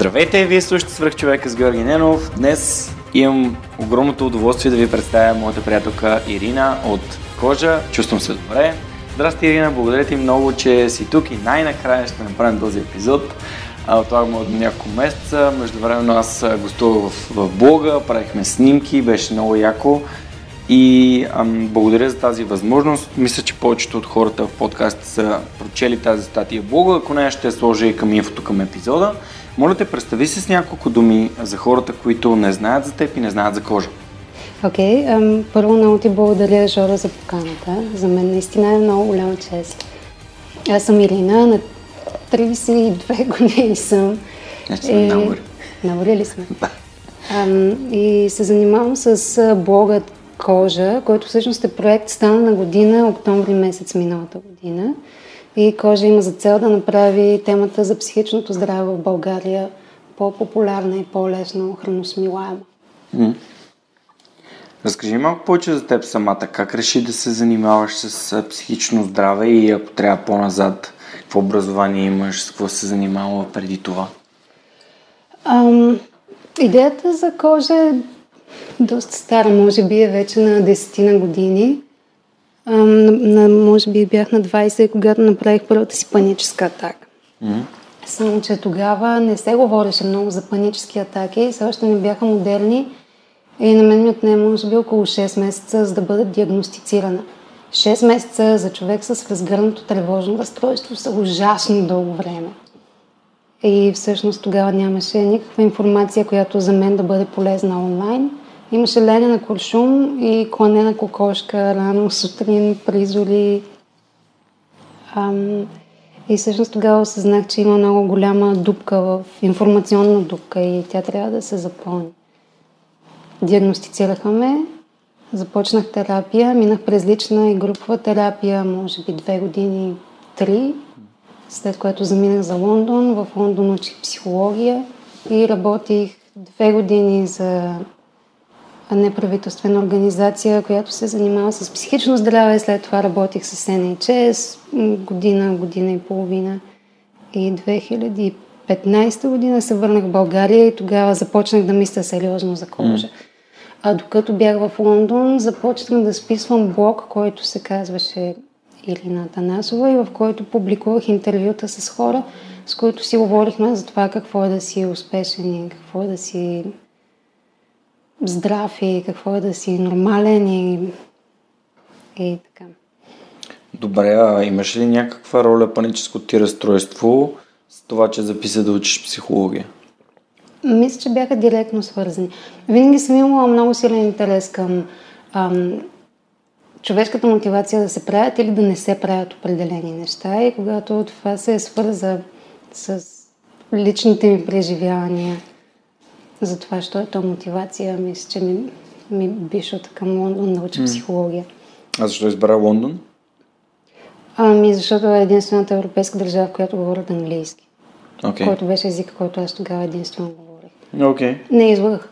Здравейте, вие слушате свръх човека с Георги Ненов. Днес имам огромното удоволствие да ви представя моята приятелка Ирина от Кожа. Чувствам се добре. Здрасти, Ирина, благодаря ти много, че си тук и най-накрая ще направим този епизод. Отлагаме от няколко месеца. Междувременно аз гостувах в, в блога, правихме снимки, беше много яко. И ам, благодаря за тази възможност. Мисля, че повечето от хората в подкаста са прочели тази статия в блога. Ако не, ще сложа и към инфото към епизода. Моля те, представи се с няколко думи за хората, които не знаят за теб и не знаят за кожа. Окей, okay, първо много ти благодаря, Жора, за поканата. За мен наистина е много голяма чест. Аз съм Ирина, на 32 години съм. Значи сме нагоре. Нагоре ли сме? и се занимавам с блогът Кожа, който всъщност е проект стана на година, октомври месец миналата година. И Кожа има за цел да направи темата за психичното здраве в България по-популярна и по-лесно храносмилаема. Mm. Разкажи малко повече за теб самата. Как реши да се занимаваш с психично здраве и ако трябва по-назад, какво образование имаш, с какво се занимава преди това? Ам, идеята за кожа е доста стара, може би е вече на 10 на на, на, може би бях на 20, когато направих първата си паническа атака. Mm-hmm. Само, че тогава не се говореше много за панически атаки, все още не бяха модерни и на мен ми отне може би около 6 месеца, за да бъда диагностицирана. 6 месеца за човек с разгърнато тревожно разстройство са ужасно дълго време. И всъщност тогава нямаше никаква информация, която за мен да бъде полезна онлайн. Имаше лене на куршум и клане на кокошка рано сутрин, призори. Ам, и всъщност тогава осъзнах, че има много голяма дупка в информационна дупка и тя трябва да се запълни. Диагностицираха ме, започнах терапия, минах през лична и групова терапия, може би две години, три, след което заминах за Лондон. В Лондон учих психология и работих две години за неправителствена организация, която се занимава с психично здраве. След това работих с NHS година, година и половина. И 2015 година се върнах в България и тогава започнах да мисля сериозно за кожа. Mm. А докато бях в Лондон, започнах да списвам блог, който се казваше Илина Танасова и в който публикувах интервюта с хора, с които си говорихме за това какво е да си успешен и какво е да си здрав и какво е да си нормален и, и така. Добре, а имаш ли някаква роля паническо ти разстройство с това, че записа да учиш психология? Мисля, че бяха директно свързани. Винаги съм имала много силен интерес към ам, човешката мотивация да се правят или да не се правят определени неща и когато това се е свърза с личните ми преживявания за това, що е то мотивация. Мисля, че ми, ми беше от към Лондон науча психология. А защо избра Лондон? Ами, защото е единствената европейска държава, в която говорят английски. Okay. Който беше език, който аз тогава единствено говорех. Okay. Не излагах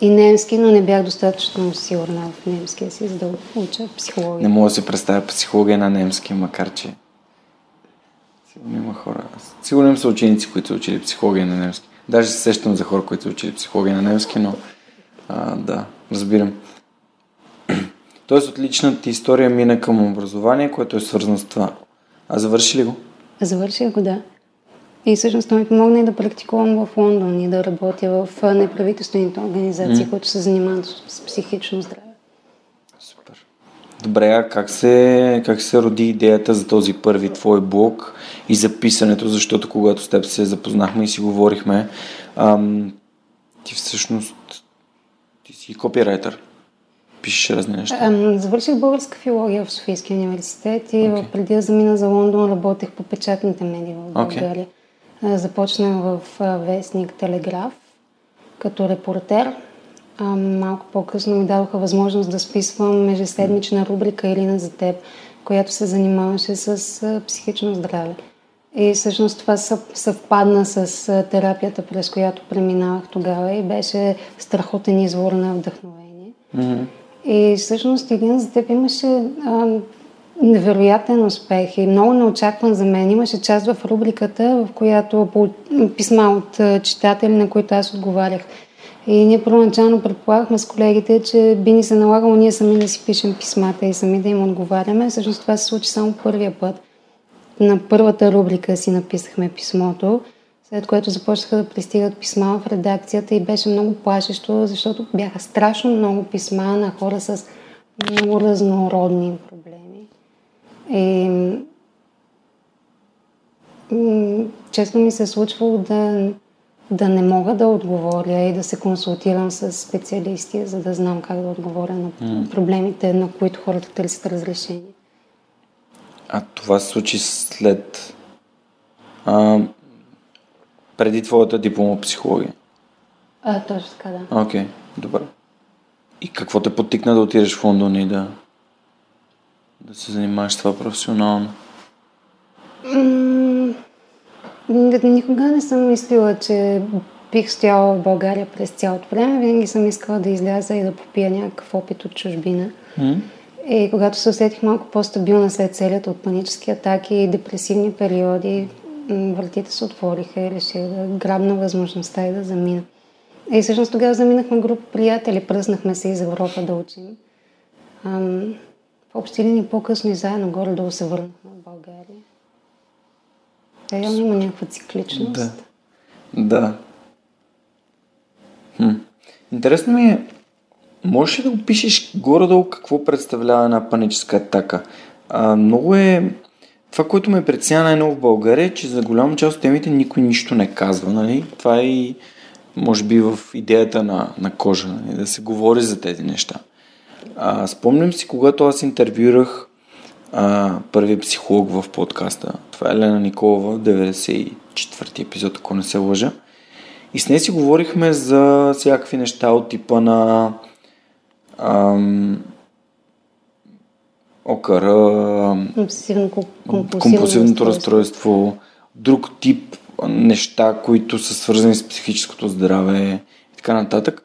и немски, но не бях достатъчно сигурна в немския си, за да уча психология. Не мога да се представя психология на немски, макар че сигурно има хора. Сигурно има са ученици, които са учили психология на немски. Даже се сещам за хора, които са учили психология на немски, но а, да, разбирам. Тоест от личната история мина към образование, което е свързано с това. А завърши ли го? Завърших го, да. И всъщност това ми помогна и да практикувам в Лондон и да работя в неправителствените организации, mm. които се занимават с психично здраве. Супер. Добре, а как се, как се роди идеята за този първи твой блог и за писането, защото когато с теб се запознахме и си говорихме, ам, ти всъщност ти си копирайтер. Пишеш разни неща. Ам, завърших българска филология в Софийския университет и okay. преди да замина за Лондон работех по печатните медии в България. Okay Започнах в вестник Телеграф като репортер. Малко по-късно ми дадоха възможност да списвам ежеседмична рубрика Ирина за теб, която се занимаваше с психично здраве. И всъщност това съвпадна с терапията, през която преминавах тогава и беше страхотен извор на вдъхновение. Mm-hmm. И всъщност един за теб имаше а, невероятен успех и много неочакван за мен. Имаше част в рубриката, в която по писма от читатели, на които аз отговарях. И ние първоначално предполагахме с колегите, че би ни се налагало ние сами да си пишем писмата и сами да им отговаряме. Всъщност това се случи само първия път. На първата рубрика си написахме писмото, след което започнаха да пристигат писма в редакцията и беше много плашещо, защото бяха страшно много писма на хора с много разнородни проблеми. И често ми се е случвало да, да не мога да отговоря и да се консултирам с специалисти, за да знам как да отговоря на проблемите, на които хората търсят разрешение. А това се случи след... А, преди твоята диплома психология? А, точно така, да. Окей, okay, добре. И какво те потикна да отидеш в Лондон и да, да се занимаваш с това професионално? М- никога не съм мислила, че бих стояла в България през цялото време. Винаги съм искала да изляза и да попия някакъв опит от чужбина. Mm. И когато се усетих малко по-стабилна след целият от панически атаки и депресивни периоди, вратите се отвориха и реших да грабна възможността и да замина. И всъщност тогава заминахме група приятели, пръснахме се из Европа да учим. Ам, в общи линии по-късно и заедно горе-долу се върнахме в България. Реално има някаква цикличност. Да. да. Хм. Интересно ми е, можеш ли да опишеш горе-долу какво представлява една паническа атака? А, много е... Това, което ме притеснява най-много в България е, че за голяма част от темите никой нищо не казва. Нали? Това е и, може би, в идеята на, на кожа, нали? да се говори за тези неща. А, спомням си, когато аз интервюрах а, първият психолог в подкаста. Това е Лена Николова, 94-ти епизод, ако не се лъжа. И с нея си говорихме за всякакви неща от типа на ам, компулсивното разстройство, друг тип неща, които са свързани с психическото здраве и така нататък.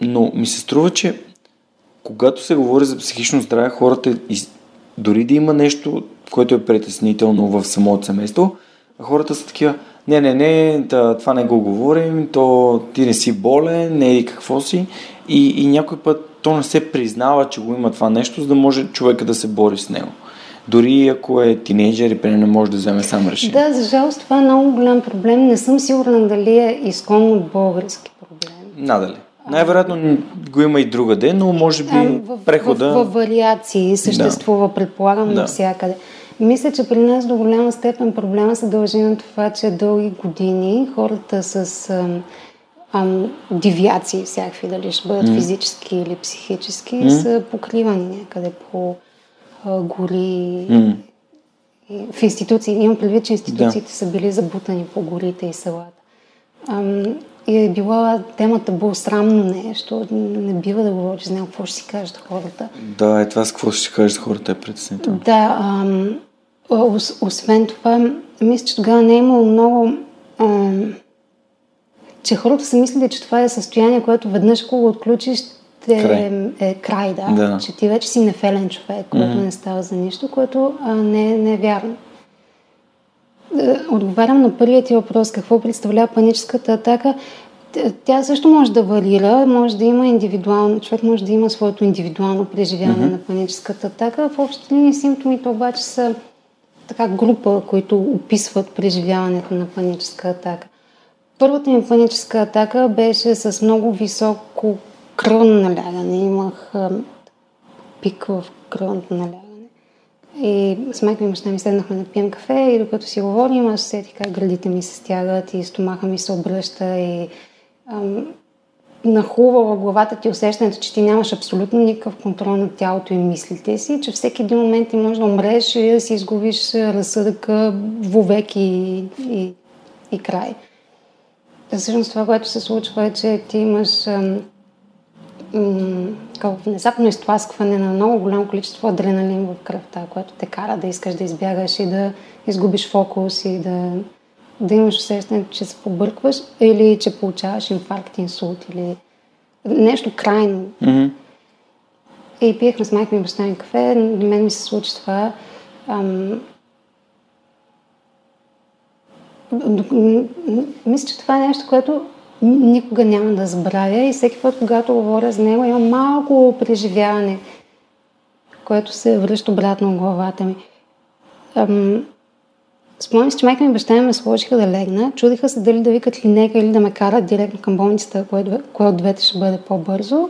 Но ми се струва, че когато се говори за психично здраве, хората, дори да има нещо, което е притеснително в самото семейство, хората са такива, не, не, не, това не го говорим, то ти не си болен, не и какво си. И, и някой път то не се признава, че го има това нещо, за да може човека да се бори с него. Дори ако е тинейджер и не може да вземе сам решение. Да, за жалост това е много голям проблем. Не съм сигурна дали е изконно български проблем. Надали. Най-вероятно го има и друга ден, но може би а, в, прехода... В, в, в вариации съществува, да. предполагам, да. навсякъде. Мисля, че при нас до голяма степен проблема се дължи на това, че дълги години хората с ам, ам, девиации всякакви, дали ще бъдат mm. физически или психически, mm. са покривани някъде по а, гори. Mm. В институции, имам предвид, че институциите да. са били забутани по горите и селата. Ам, и е била темата било срамно нещо. Не бива да говориш него, какво ще си кажат хората. Да, е това с какво ще си кажат хората е притеснително. Да, ам, освен това, мисля, че тогава не е имало много... Ам, че хората са мислили, че това е състояние, което веднъж, ако го отключиш, е край, е край да. да. Че ти вече си нефелен човек, който mm-hmm. не става за нищо, което а, не, не е вярно. Е, отговарям на първият ти въпрос, какво представлява паническата атака. Тя също може да варира, може да има индивидуално, човек може да има своето индивидуално преживяване mm-hmm. на паническата атака. В общи линии симптомите обаче са така група, които описват преживяването на паническа атака. Първата ми паническа атака беше с много високо кръвно налягане. Имах пик в кръвното налягане. И с майка ми ми седнахме да пием кафе и докато си говорим, аз сетих как градите ми се стягат и стомаха ми се обръща и ам, нахлува в главата ти усещането, че ти нямаш абсолютно никакъв контрол над тялото и мислите си, че всеки един момент ти може да умреш и да си изгубиш разсъдъка вовек и, и, и край. Всъщност това, което се случва е, че ти имаш ам, м- внезапно изтласкване на много голямо количество адреналин в кръвта, което те кара да искаш да избягаш и да изгубиш фокус и да да имаш усещането, че се побъркваш или че получаваш инфаркт, инсулт или нещо крайно. Mm-hmm. И пиехме с майка ми баща ми кафе. На мен ми се случи това. Ам... Мисля, че това е нещо, което никога няма да забравя и всеки път, когато говоря с него, имам малко преживяване, което се връща обратно в главата ми. Ам... Спомням си, че майка ми и баща ми ме сложиха да легна. Чудиха се дали да викат линейка или да ме карат директно към болницата, кое, кое от двете ще бъде по-бързо.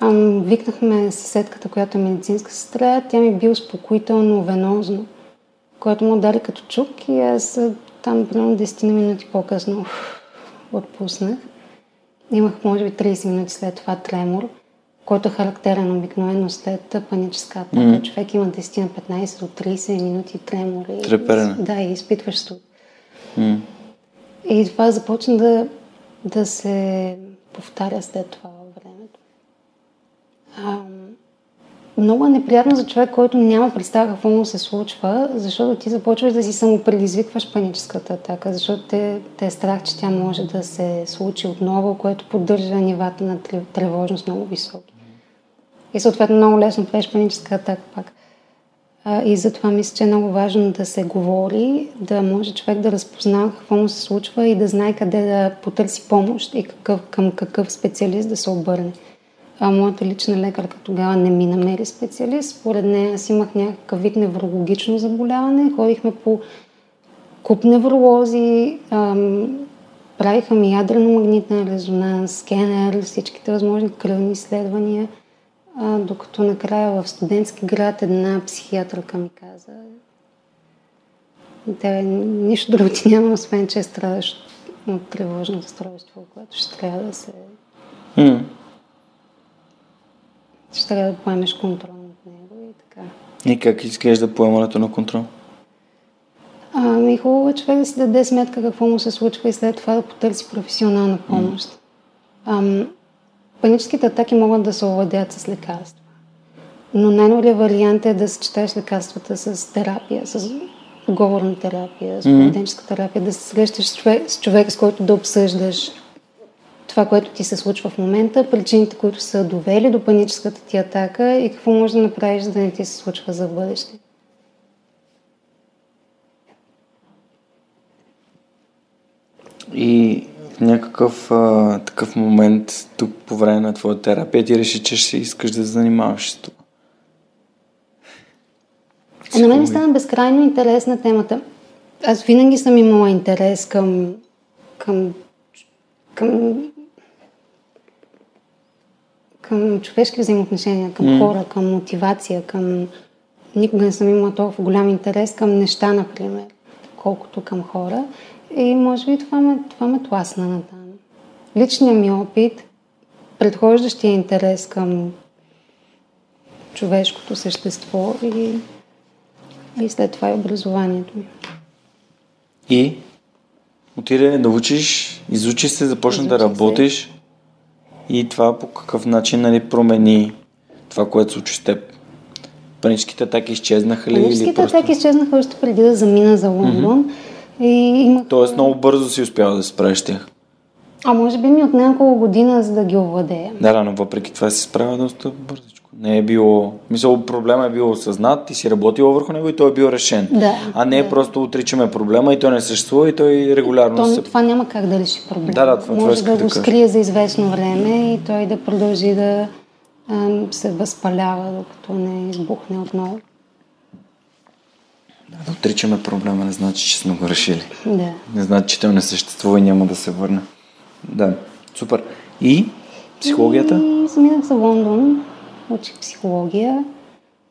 Ам, викнахме съседката, която е медицинска сестра. Тя ми би успокоително венозно, което му дали като чук и аз там примерно 10 минути по-късно отпуснах. Имах може би 30 минути след това тремор който е характерен обикновено след паническа атака. Mm. Човек има 10 на 15 до 30 минути тремори. Треперене. Да, и изпитваш студ. Mm. И това започна да, да се повтаря след това времето. А, много е неприятно за човек, който няма представа какво му се случва, защото ти започваш да си самопредизвикваш паническата атака, защото те, те е страх, че тя може да се случи отново, което поддържа нивата на тревожност много високи. И съответно много лесно правиш паническа атака пак. И затова мисля, че е много важно да се говори, да може човек да разпознава какво му се случва и да знае къде да потърси помощ и какъв, към какъв специалист да се обърне. А моята лична лекарка тогава не ми намери специалист. Според нея аз имах някакъв вид неврологично заболяване. Ходихме по куп невролози, ам, правиха ми ядрено-магнитен резонанс, скенер, всичките възможни кръвни изследвания – а, докато накрая в студентски град една психиатрка ми каза те нищо друго ти няма, освен че страдаш от тревожно разстройство, което ще трябва да се... Mm. Ще трябва да поемеш контрол над него и така. И как изглежда поемането на контрол? Ами хубаво е човек да си даде сметка какво му се случва и след това да потърси професионална помощ. Mm. Ам, Паническите атаки могат да се овладеят с лекарства. Но най-добрият вариант е да съчетаеш лекарствата с терапия, с говорна терапия, с поведенческа терапия, да се срещаш с човек, с човек, с който да обсъждаш това, което ти се случва в момента, причините, които са довели до паническата ти атака и какво можеш да направиш, за да не ти се случва за бъдеще. И в някакъв а, такъв момент тук по време на твоята терапия ти реши, че ще искаш да занимаваш с това? А на мен ми стана безкрайно интересна темата. Аз винаги съм имала интерес към, към, към, към човешки взаимоотношения, към mm. хора, към мотивация, към... Никога не съм имала толкова голям интерес към неща, например, колкото към хора. И може би това ме, това ме тласна на там. Личният ми опит, предхождащия интерес към човешкото същество и, и след това и образованието ми. И отиде да учиш, изучи се, започна да работиш се. и това по какъв начин нали, промени това, което случи с теб? Паническите атаки изчезнаха ли? Паническите просто... атаки изчезнаха още преди да замина за Лондон. Mm-hmm. И имах... Тоест много бързо си успяла да се справиш тях. А може би ми от няколко година, за да ги овладея. Да, да, но въпреки това си справя доста бързичко. Не е било... Мисля, проблема е бил осъзнат и си работила върху него и той е бил решен. Да. А не да. просто отричаме проблема и той не съществува и той регулярно то, се... Това няма как да реши проблема. Да, да, това, може това да го да скрие за известно време и той да продължи да се възпалява, докато не избухне отново. Да отричаме проблема не значи, че сме го решили. Да. Не значи, че той не съществува и няма да се върне. Да, супер. И психологията? И заминах за Лондон, учих психология.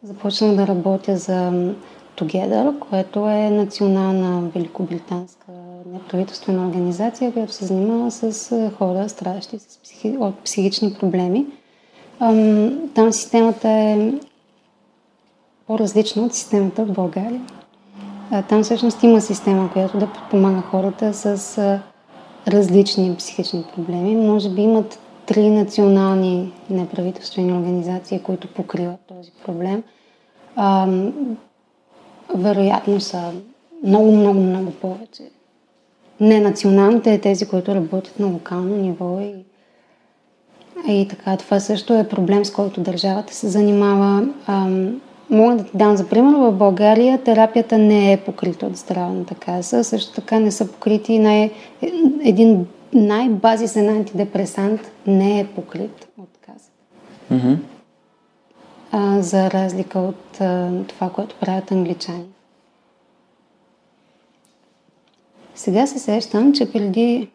Започнах да работя за Together, което е национална великобританска неправителствена организация, която се занимава с хора, страдащи с психи... от психични проблеми. Там системата е по-различна от системата в България. Там всъщност има система, която да подпомага хората с различни психични проблеми. Може би имат три национални неправителствени организации, които покриват този проблем. Вероятно са много, много, много повече. Не националните, а тези, които работят на локално ниво и, и така. Това също е проблем, с който държавата се занимава. Мога да ти дам за пример, в България терапията не е покрита от здравната каса, също така не са покрити най- един най-базисен антидепресант не е покрит от касата. Mm-hmm. А, за разлика от а, това, което правят англичани. Сега се сещам, че преди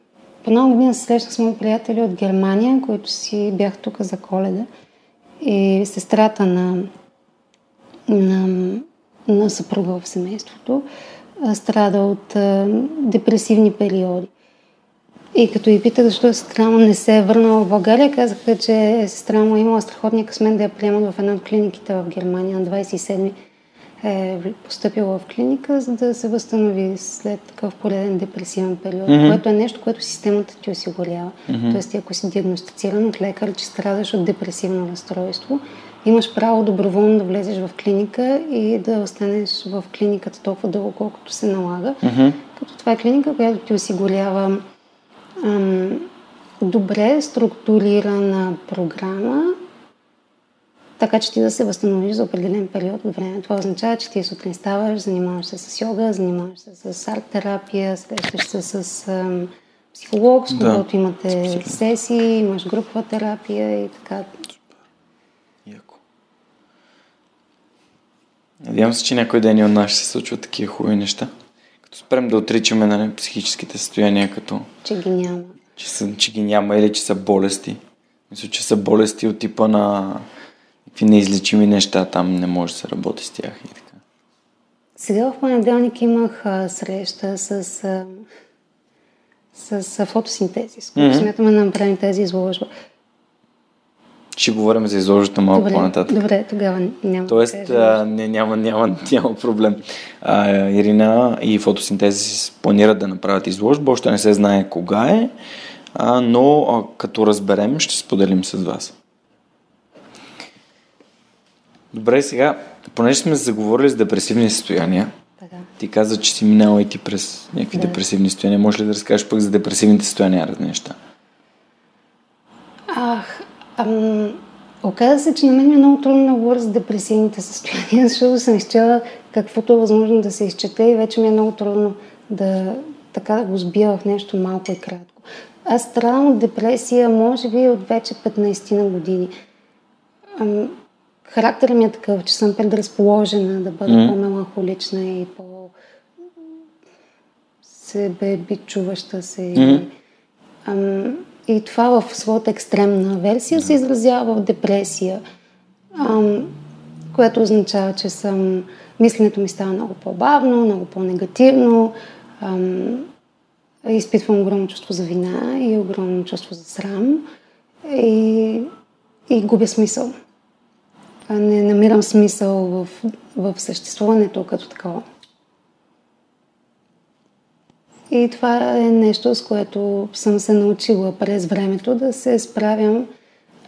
по много година се срещах с мои приятели от Германия, които си бях тук за коледа. И сестрата на, на, на съпруга в семейството страда от а, депресивни периоди. И като и питах защо сестра му не се е върнала в България, казаха, че сестра му е имала страхотния късмет да я приемат в една от клиниките в Германия на 27 е поступила в клиника, за да се възстанови след такъв пореден депресивен период, mm-hmm. което е нещо, което системата ти осигурява. Mm-hmm. Тоест, ако си диагностициран от лекар, че страдаш от депресивно разстройство, имаш право доброволно да влезеш в клиника и да останеш в клиниката толкова дълго, колкото се налага. Mm-hmm. Като това е клиника, която ти осигурява ам, добре структурирана програма, така че ти да се възстановиш за определен период от време. Това означава, че ти сутрин ставаш, занимаваш се с йога, занимаваш се с арт-терапия, срещаш се с ам, психолог, с да, имате сесии, имаш групова терапия и така. Яко. Надявам се, че някой ден и от нас ще се случват такива хубави неща. Като спрем да отричаме нали, психическите състояния, като... Че ги няма. Че, са, че ги няма или че са болести. Мисля, че са болести от типа на какви неизлечими неща, там не може да се работи с тях и така. Сега в понеделник имах а, среща с, а, с, с фотосинтезис, който mm-hmm. смятаме да направим тази изложба. Ще говорим за изложата малко добре, по-нататък. Добре, тогава няма. Тоест, а, не, няма, няма, няма проблем. А, Ирина и фотосинтезис планират да направят изложба, още не се знае кога е, а, но а, като разберем, ще споделим с вас. Добре, сега, понеже сме заговорили с депресивни състояния, така. ти каза, че си минала и ти през някакви да. депресивни състояния. Може ли да разкажеш пък за депресивните състояния разни неща? Ах, ам, оказа се, че на мен е много трудно да говоря за депресивните състояния, защото съм изчела каквото е възможно да се изчете и вече ми е много трудно да, така да го сбия в нещо малко и кратко. Аз страдам от депресия, може би от вече 15 на години. Ам, характерът ми е такъв, че съм предразположена да бъда mm-hmm. по-меланхолична и по себе бичуваща се. Mm-hmm. Ам, и това в своята екстремна версия се изразява в депресия, ам, което означава, че съм... Мисленето ми става много по-бавно, много по-негативно. Ам, изпитвам огромно чувство за вина и огромно чувство за срам. И, и губя смисъл. Не намирам смисъл в, в съществуването като такова. И това е нещо, с което съм се научила през времето да се справям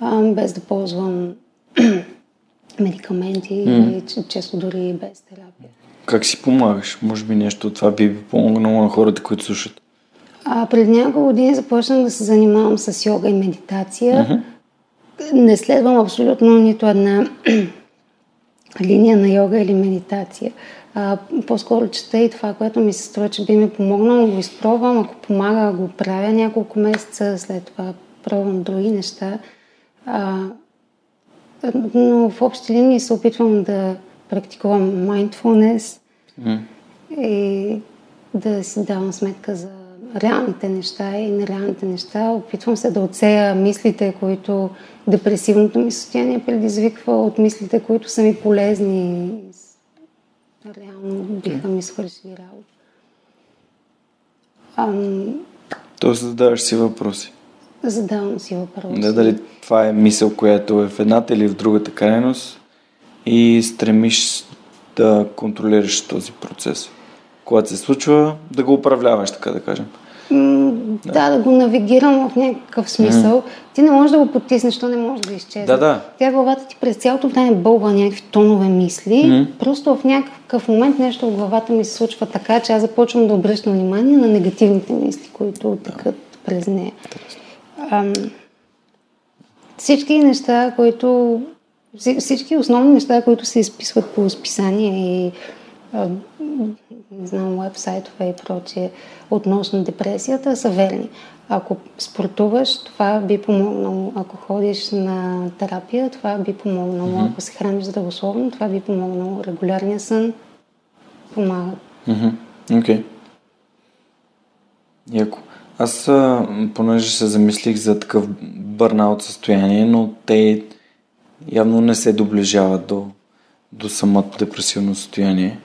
а, без да ползвам медикаменти mm. и често дори и без терапия. Как си помагаш? Може би нещо от това би помогнало на хората, които слушат. А, пред няколко години започнах да се занимавам с йога и медитация. Mm-hmm. Не следвам абсолютно нито една линия на йога или медитация. А, по-скоро чета и това, което ми се струва, че би ми помогнало, го изпробвам. Ако помага, го правя няколко месеца, след това пробвам други неща. А, но в общи линии се опитвам да практикувам mindfulness mm. и да си давам сметка за реалните неща и нереалните неща. Опитвам се да отсея мислите, които депресивното ми състояние предизвиква от мислите, които са ми полезни реално биха ми свършили работа. Тоест задаваш си въпроси. задавам си въпроси. Да, дали това е мисъл, която е в едната или в другата крайност и стремиш да контролираш този процес. Когато се случва, да го управляваш, така да кажем. М, да, да го навигирам в някакъв смисъл. Ти не можеш да го потиснеш, то не може да изчезне. Да, да. Тя главата ти през цялото време бълва някакви тонове мисли. Просто в някакъв момент нещо в главата ми се случва така, че аз започвам да обръщам внимание на негативните мисли, които тъкат през нея. Ам, всички неща, които вси- всички основни неща, които се изписват по списание и не знам, вебсайтове и прочие относно депресията са верни. Ако спортуваш, това би помогнало. Ако ходиш на терапия, това би помогнало. Ако се храниш здравословно, това би помогнало. Регулярния сън помага. Окей. Яко. Аз, понеже се замислих за такъв бърнаут състояние, но те явно не се доближават до, до самото депресивно състояние.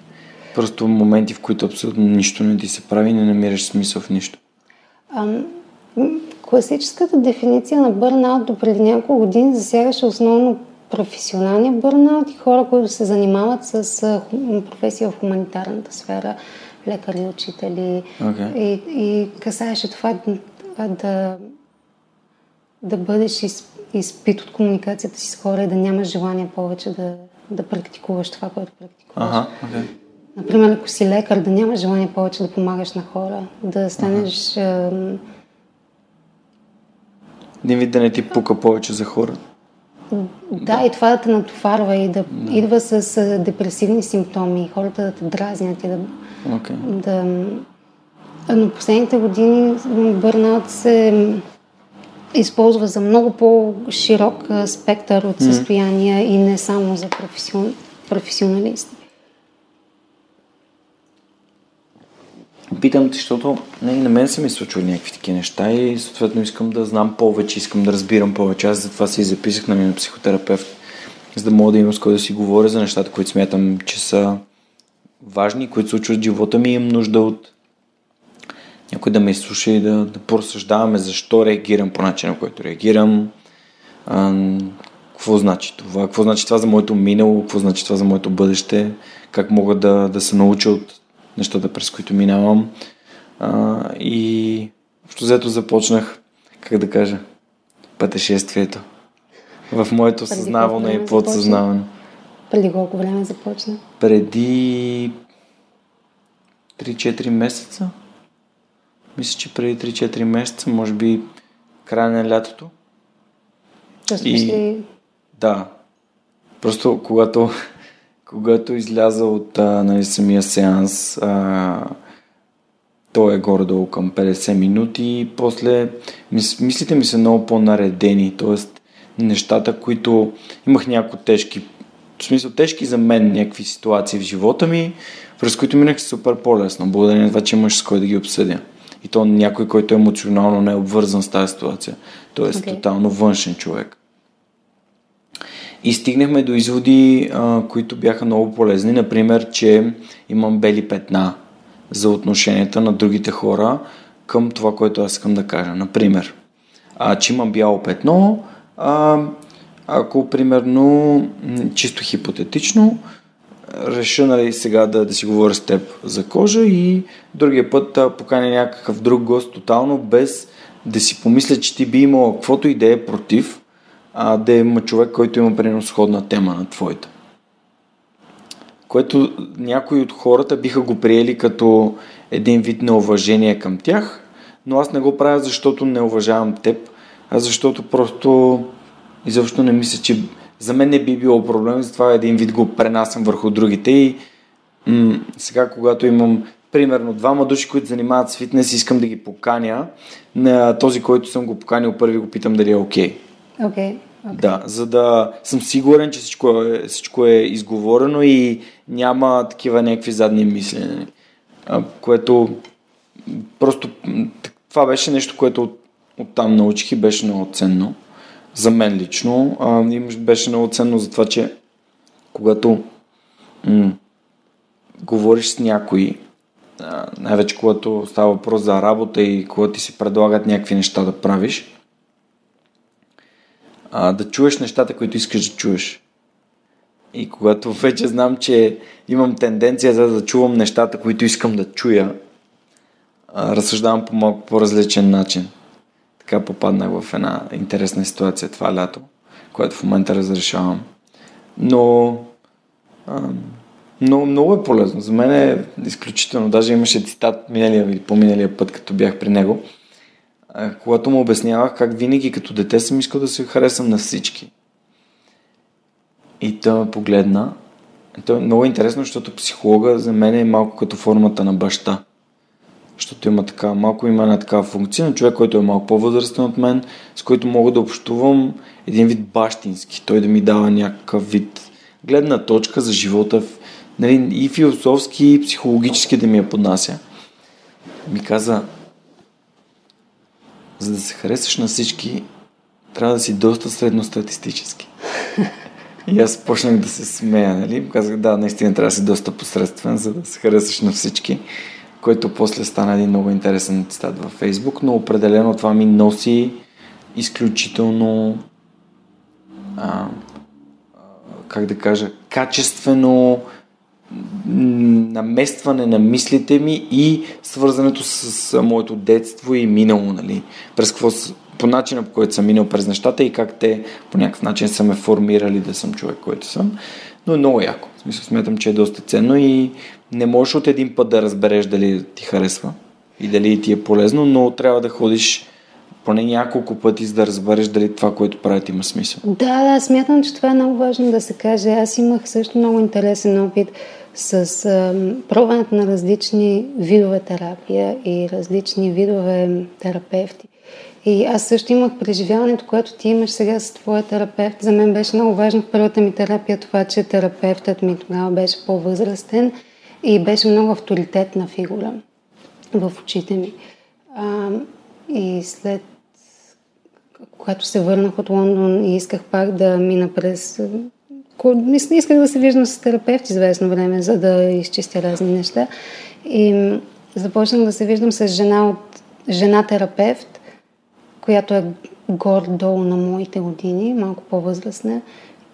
Просто моменти, в които абсолютно нищо не ти се прави и не намираш смисъл в нищо. М, класическата дефиниция на бърнаут до преди няколко години засягаше основно професионалния бърнаут и хора, които се занимават с а, професия в хуманитарната сфера, лекари, учители. Окей. И, и касаеше това да, да, да бъдеш из, изпит от комуникацията си с хора и да нямаш желание повече да, да практикуваш това, което практикуваш. Ага, окей. Например, ако си лекар, да нямаш желание повече да помагаш на хора, да станеш... ам, Един вид да не ти пука повече за хора. Да, и това да те натоварва и да идва с депресивни симптоми, и хората да те дразнят и да... Окей. да но последните години м, бърнаут се използва за много по-широк спектър от състояния и не само за професион... професионалисти. Питам те, защото не, на мен са ми случвали някакви такива неща и съответно искам да знам повече, искам да разбирам повече. Аз затова си записах нали, на психотерапевт, за да мога да имам с кой да си говоря за нещата, които смятам, че са важни, които случват в живота ми и имам нужда от някой да ме изслуша и да, да поразсъждаваме защо реагирам по начина, по който реагирам. А, какво значи това? Какво значи това за моето минало? Какво значи това за моето бъдеще? Как мога да, да се науча от нещата, през които минавам? А, и общо взето започнах, как да кажа, пътешествието в моето Преди съзнаване и подсъзнаване. Преди колко време започна? Преди 3-4 месеца. Мисля, че преди 3-4 месеца, може би края на лятото. И- и... Да. Просто когато, когато изляза от а, нали, самия сеанс, а, той е горе-долу към 50 минути и после мис, мислите ми са много по-наредени, т.е. нещата, които имах някои тежки, в смисъл тежки за мен някакви ситуации в живота ми, през които минах супер по-лесно, благодарение на това, че имаш с кой да ги обсъдя. И то някой, който е емоционално не е обвързан с тази ситуация. Тоест, Окей. тотално външен човек. И стигнахме до изводи, а, които бяха много полезни. Например, че имам бели петна за отношенията на другите хора към това, което аз искам да кажа. Например, а, че имам бяло петно, а, ако примерно, чисто хипотетично, реша нали, сега да, да си говоря с теб за кожа и другия път а, поканя някакъв друг гост тотално без да си помисля, че ти би имал каквото и да е против, а да има човек, който има примерно сходна тема на твоята. Което някои от хората биха го приели като един вид неуважение към тях, но аз не го правя, защото не уважавам теб, а защото просто изобщо не мисля, че за мен не би било проблем, затова един вид го пренасям върху другите и м- сега, когато имам примерно двама души, които занимават с фитнес, искам да ги поканя, на този, който съм го поканил първи, го питам дали е окей. Okay. Окей. Окей. Да, за да съм сигурен, че всичко е, всичко е изговорено и няма такива някакви задни мисли. нали. Което просто това беше нещо, което от, оттам научих и беше много ценно. За мен лично. А, беше много ценно за това, че когато м- говориш с някой най-вече когато става въпрос за работа и когато ти си предлагат някакви неща да правиш, а, да чуеш нещата, които искаш да чуеш. И когато вече знам, че имам тенденция за да чувам нещата, които искам да чуя, а, разсъждавам по малко по-различен начин. Така попаднах в една интересна ситуация това лято, което в момента разрешавам. Но а, много, много е полезно. За мен е изключително. Даже имаше цитат миналия или по-миналия път, като бях при него, когато му обяснявах как винаги като дете съм искал да се харесам на всички. И той ме погледна. То е много интересно, защото психолога за мен е малко като формата на баща. Защото има така, малко има една такава функция на човек, който е малко по-възрастен от мен, с който мога да общувам един вид бащински. Той да ми дава някакъв вид гледна точка за живота, нали, и философски, и психологически да ми я поднася. Ми каза, за да се харесаш на всички, трябва да си доста средностатистически. И аз почнах да се смея, нали? Казах, да, наистина трябва да си доста посредствен, за да се харесаш на всички, който после стана един много интересен цитат във Фейсбук, но определено това ми носи изключително а, как да кажа, качествено наместване на мислите ми и свързането с, моето детство и минало, нали? През какво, по начина по който съм минал през нещата и как те по някакъв начин са ме формирали да съм човек, който съм. Но е много яко. В смисъл, смятам, че е доста ценно и не можеш от един път да разбереш дали ти харесва и дали ти е полезно, но трябва да ходиш поне няколко пъти, за да разбереш дали това, което правят, има смисъл. Да, да, смятам, че това е много важно да се каже. Аз имах също много интересен опит с а, пробването на различни видове терапия и различни видове терапевти. И аз също имах преживяването, което ти имаш сега с твоя терапевт. За мен беше много важно в първата ми терапия това, че терапевтът ми тогава беше по-възрастен и беше много авторитетна фигура в очите ми. А, и след когато се върнах от Лондон и исках пак да мина през... Исках да се виждам с терапевт известно време, за да изчистя разни неща. И започнах да се виждам с жена от жена терапевт, която е горе-долу на моите години, малко по-възрастна,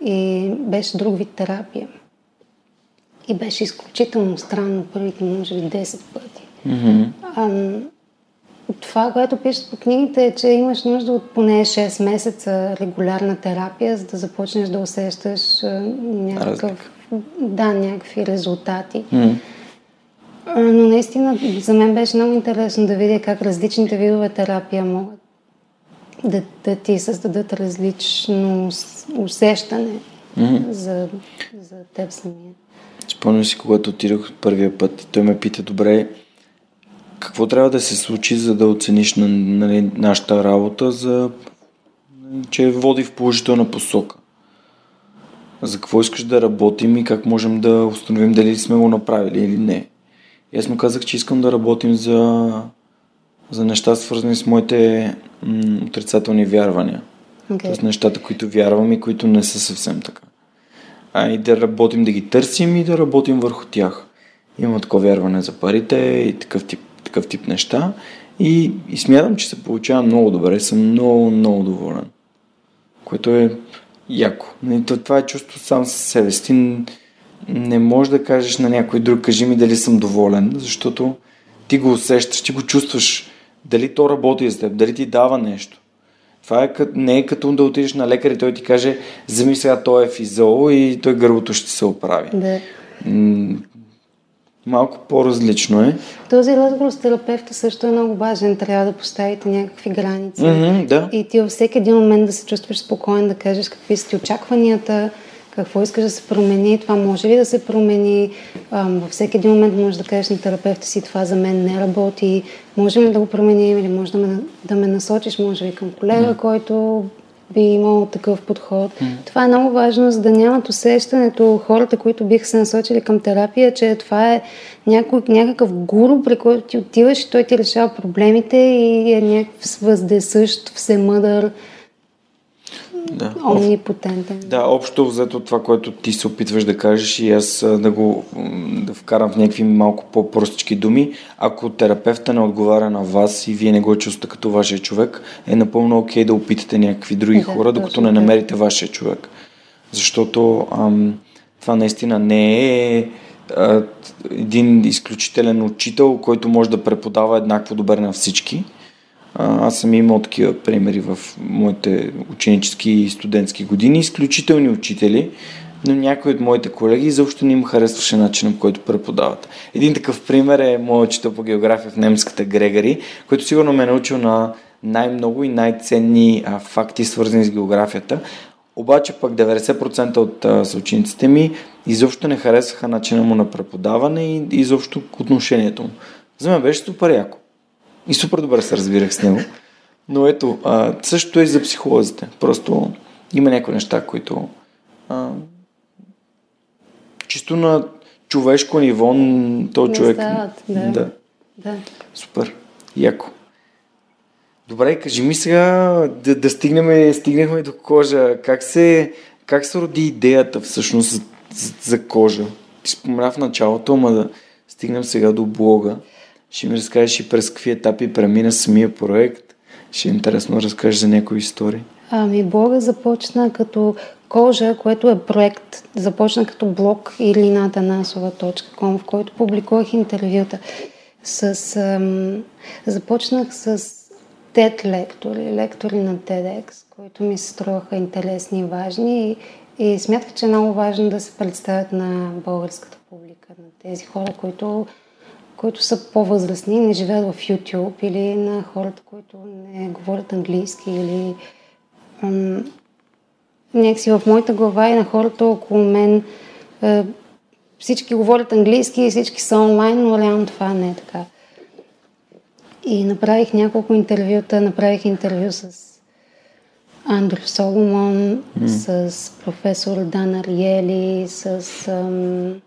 и беше друг вид терапия. И беше изключително странно първите, може би, 10 пъти. Mm-hmm. А, това, което пишат по книгите е, че имаш нужда от поне 6 месеца регулярна терапия, за да започнеш да усещаш някакъв, да, някакви резултати. Mm. Но наистина за мен беше много интересно да видя как различните видове терапия могат да, да ти създадат различно усещане mm-hmm. за, за теб самия. Спомням си, когато отидох първия път, той ме пита, добре, какво трябва да се случи, за да оцениш на, на, нашата работа, за, че води в положителна посока? За какво искаш да работим и как можем да установим дали сме го направили или не? И аз му казах, че искам да работим за, за неща, свързани с моите м- отрицателни вярвания. Okay. Тоест нещата, които вярвам и които не са съвсем така. А и да работим да ги търсим и да работим върху тях. Има такова вярване за парите и такъв тип такъв тип неща. И, и смятам, че се получава много добре. Съм много, много доволен. Което е яко. Това е чувство сам със себе си. Ти не можеш да кажеш на някой друг, кажи ми дали съм доволен, защото ти го усещаш, ти го чувстваш. Дали то работи за теб, дали ти дава нещо. Това е, не е като да отидеш на лекар и той ти каже, вземи сега той е физол и той гърлото ще се оправи. Да малко по-различно е. Този разговор с терапевта също е много важен. Трябва да поставите някакви граници. Mm-hmm, да. И ти във всеки един момент да се чувстваш спокоен, да кажеш какви са ти очакванията, какво искаш да се промени, това може ли да се промени. във всеки един момент можеш да кажеш на терапевта си, това за мен не работи, можем ли да го променим или може да ме, да ме насочиш, може би към колега, mm. който би имал такъв подход. Mm. Това е много важно, за да нямат усещането хората, които биха се насочили към терапия, че това е някой, някакъв гуру, при който ти отиваш и той ти решава проблемите и е някакъв въздесъщ, всемъдър. Да. омнипотентен. Да, общо взето това, което ти се опитваш да кажеш и аз да го да вкарам в някакви малко по-простички думи. Ако терапевта не отговаря на вас и вие не го чувствате като вашия човек, е напълно окей да опитате някакви други Да, хора, докато не намерите вашия човек. Защото ам, това наистина не е а, един изключителен учител, който може да преподава еднакво добре на всички. Аз съм имал такива примери в моите ученически и студентски години. Изключителни учители, но някои от моите колеги изобщо не им харесваше начинът, който преподават. Един такъв пример е моят учител по география в немската Грегори, който сигурно ме е научил на най-много и най-ценни а, факти, свързани с географията. Обаче пък 90% от а, съучениците ми изобщо не харесваха начина му на преподаване и изобщо отношението му. За мен беше супер яко. И супер добре се разбирах с него. Но ето, а, същото е и за психолозите. Просто има някои неща, които а, чисто на човешко ниво то човек... стават, да. да. Да. Супер. Яко. Добре, кажи ми сега да, да стигнем, стигнахме до кожа. Как се, как се роди идеята всъщност за, за, за кожа? Ти спомена в началото, ама да стигнем сега до блога. Ще ми разкажеш и през какви етапи премина самия проект. Ще е интересно разкажеш за някои истории. Ами блога започна като кожа, което е проект. Започна като блог или natanasova.com, в който публикувах интервюта. С, ам, започнах с TED лектори, лектори на TEDx, които ми се струваха интересни и важни. И, и смятах, че е много важно да се представят на българската публика, на тези хора, които които са по-възрастни, не живеят в YouTube или на хората, които не говорят английски или м- някакси в моята глава и на хората около мен е, всички говорят английски и всички са онлайн, но реално това не е така. И направих няколко интервюта, направих интервю с Андрю Соломон, mm. с професор Дан Ариели, с ам,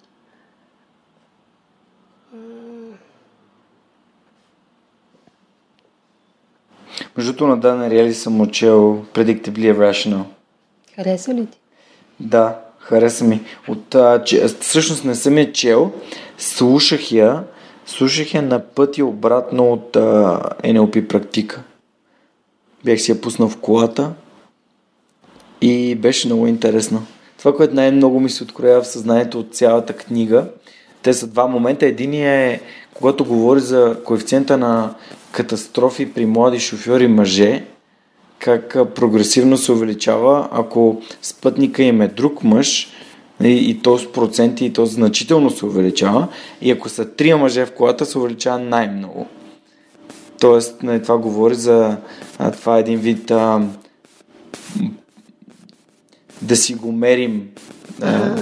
Между другото на Дана Риели съм учил Predictably Irrational. хареса ли ти? Да, хареса ми. От, а, че, всъщност не съм я чел, слушах я, слушах я на пъти обратно от а, NLP практика. Бях си я пуснал в колата и беше много интересно. Това, което най-много ми се откроява в съзнанието от цялата книга, те са два момента. Единият е, когато говори за коефициента на катастрофи при млади шофьори мъже, как прогресивно се увеличава, ако спътника им е друг мъж, и, и то с проценти, и то значително се увеличава, и ако са три мъже в колата, се увеличава най-много. Тоест, нали, това говори за а, това е един вид а, да си го мерим. А,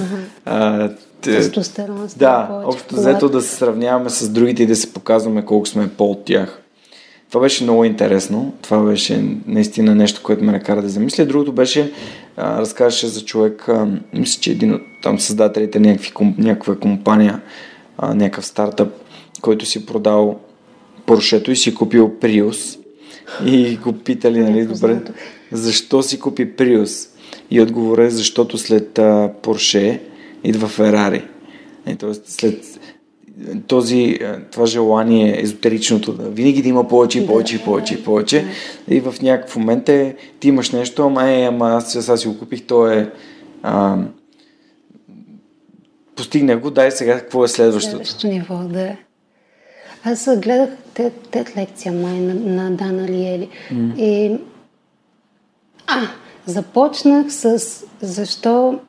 а, Тестостерон. да, общо взето да се сравняваме с другите и да се показваме колко сме по от тях. Това беше много интересно. Това беше наистина нещо, което ме накара да замисля. Другото беше, а, разказваше за човек, а, мисля, че един от там създателите на някакви, някаква компания, а, някакъв стартъп, който си продал Поршето и си купил Prius. И го питали, нали, добре, защо си купи Prius? И отговора е, защото след а, Порше идва Ферари. И, тоест, след този, а, това желание, езотеричното, да винаги да има повече и повече и повече и повече. И в някакъв момент е, ти имаш нещо, ама е, ама аз сега си го купих, то е а, постигнах го, дай сега какво е следващото. Следващото ниво, да. Аз гледах тет, тет лекция май на, на Дана Лиели. Mm. И... А, започнах с защо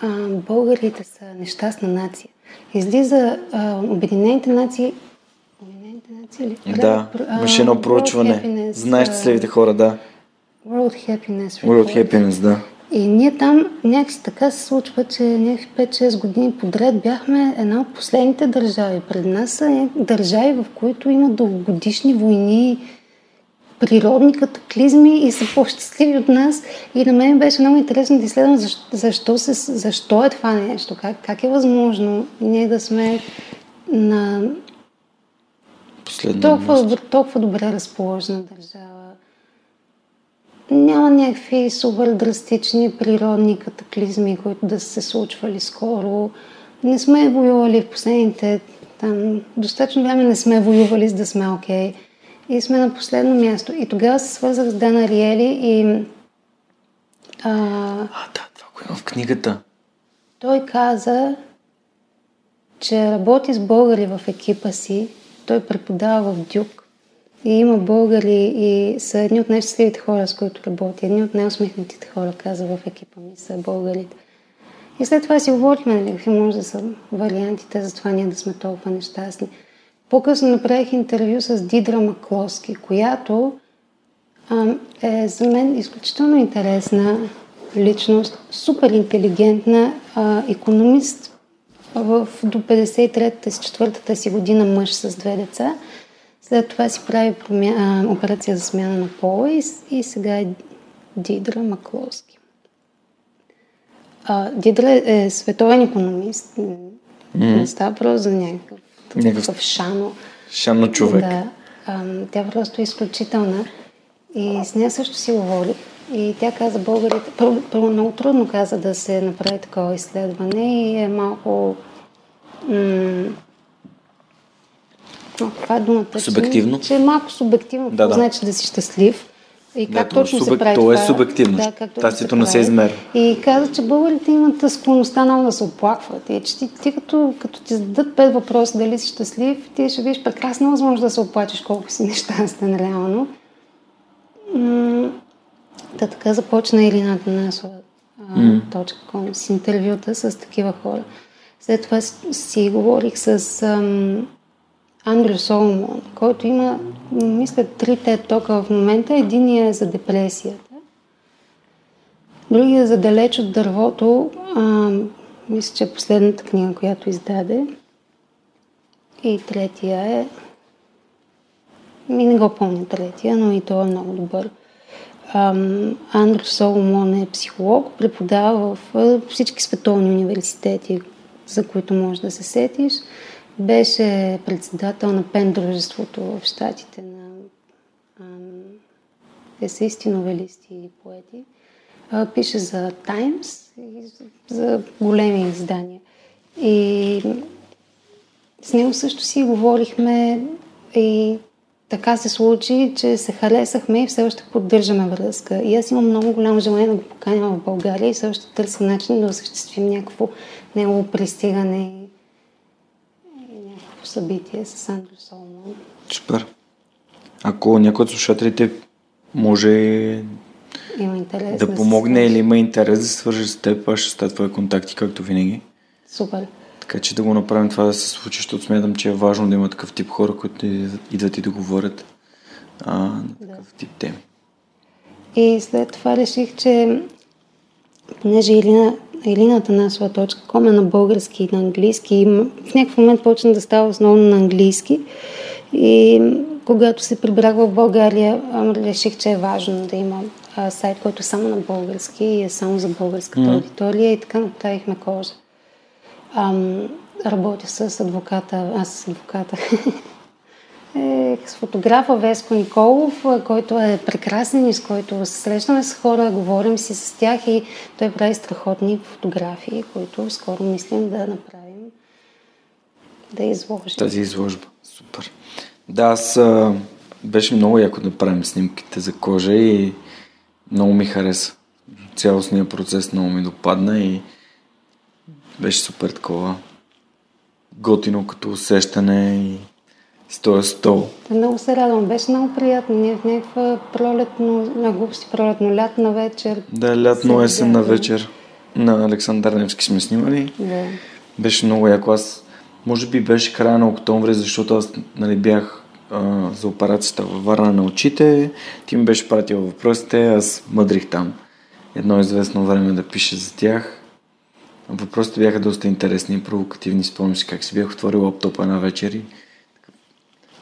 а, българите са нещастна нация. Излиза а, Обединените нации Обединените нации ли? Да, имаше едно World проучване най-щастливите а, хора, да. World Happiness World Report. Happiness, да. И ние там някакси така се случва, че някакви 5-6 години подред бяхме една от последните държави. Пред нас са държави, в които има дългогодишни войни, природни катаклизми и са по-щастливи от нас. И на мен беше много интересно да изследвам защо, защо, се, защо е това нещо, как, как е възможно ние да сме на Последно толкова, добър, толкова добре разположена държава. няма някакви супер драстични природни катаклизми, които да са се случвали скоро. Не сме воювали в последните там, достатъчно време не сме воювали, за да сме окей. Okay. И сме на последно място. И тогава се свързах с Дана Риели и... А, а да, това го има в книгата. Той каза, че работи с българи в екипа си. Той преподава в Дюк. И има българи и са едни от най-щастливите хора, с които работи. Едни от най-усмихнатите хора, каза в екипа ми, са българите. И след това си говорихме, нали, какви може да са вариантите за това ние да сме толкова нещастни. По-късно направих интервю с Дидра Маклоски, която а, е за мен изключително интересна личност, супер интелигентна, а, економист в, до 53-та си, четвъртата си година мъж с две деца. След това си прави промя... а, операция за смяна на пола и, и сега е Дидра Маклоски. А, Дидра е световен економист. Mm. Не става просто за някакъв, някакъв шано. Шано човек. Да. Тя просто е изключителна. И с нея също си говори. И тя каза българите... Първо, първо много трудно каза да се направи такова изследване и е малко... М- това е думата? Субективно? Че, че е малко субективно. Да, да. значи да си щастлив. И как да, точно субек... се прави То е субективно. Да, как не се измерва. И каза, че българите имат склонността много да се оплакват. И че ти, ти като, като ти зададат пет въпроса дали си щастлив, ти ще видиш прекрасна възможност да се оплачеш колко си нещастен реално. Та така започна Илината Насова mm. с интервюта с такива хора. След това си говорих с ам, Андрю Соломон, който има, мисля, три тока в момента. Единият е за депресията. Другия е за далеч от дървото. А, мисля, че е последната книга, която издаде. И третия е... Ми не го помня третия, но и той е много добър. Андрю Соломон е психолог, преподава в всички световни университети, за които може да се сетиш. Беше председател на пен дружеството в щатите на есеисти, новелисти и поети. Пише за Таймс и за големи издания. И с него също си говорихме и така се случи, че се харесахме и все още поддържаме връзка. И аз имам много голямо желание да го поканя в България и все още търся начин да осъществим някакво негово пристигане събитие с Андрю Соломон. Супер. Ако някой от слушателите може има интерес да, да помогне или има интерес да се свържи с теб, аз ще ставя твои контакти, както винаги. Супер. Така че да го направим това да се случи, защото смятам, че е важно да има такъв тип хора, които идват и да говорят а, на такъв да. тип теми. И след това реших, че понеже Илина, Илината на .com е на български и на английски, и в някакъв момент почна да става основно на английски. И когато се прибрах в България, реших, че е важно да има сайт, който е само на български и е само за българската mm. аудитория и така направихме кожа. Ам, работя с адвоката, аз с адвоката, е, с фотографа Веско Николов, който е прекрасен и с който се срещаме с хора, говорим си с тях и той прави страхотни фотографии, които скоро мислим да направим, да изложим. Тази изложба, супер. Да, аз беше много яко да правим снимките за кожа и много ми хареса. Цялостният процес много ми допадна и беше супер такова готино като усещане и с този стол. Много се радвам. Беше много приятно. Ние в някаква пролетно, на глупости пролетно, лятна вечер. Да, лятно есенна вечер на Александър Невски сме снимали. Да. Беше много яко. Аз, може би беше края на октомври, защото аз нали, бях а, за операцията във Варна на очите. Ти ми беше пратил въпросите, аз мъдрих там едно известно време да пише за тях. Въпросите бяха доста интересни и провокативни. Спомням си как си бях отворил лаптопа една вечер и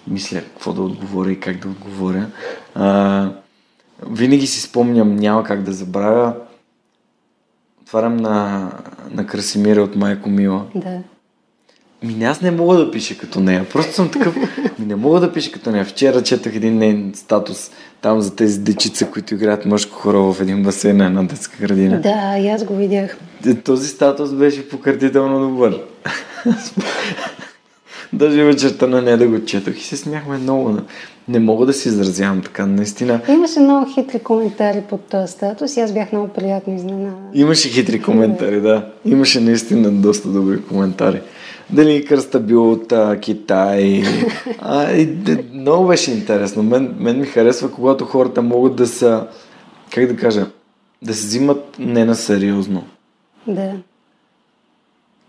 мисля какво да отговоря и как да отговоря. А, винаги си спомням, няма как да забравя. Отварям на, на Красимира от Майко Мила. Да. Ми аз не мога да пиша като нея. Просто съм такъв. Ми не мога да пиша като нея. Вчера четах един нейн статус там за тези дечица, които играят мъжко хоро в един басейн на една детска градина. Да, и аз го видях. Този статус беше пократително добър. Даже вечерта на нея да го четох и се смяхме много. Не мога да си изразявам така, наистина. Имаше много хитри коментари под този статус и аз бях много приятно изненада. Имаше хитри коментари, да. Имаше наистина доста добри коментари. Дали кръста бил от а, Китай. А, и, много беше интересно. Мен, мен ми харесва, когато хората могат да са, как да кажа, да се взимат не на сериозно. Да.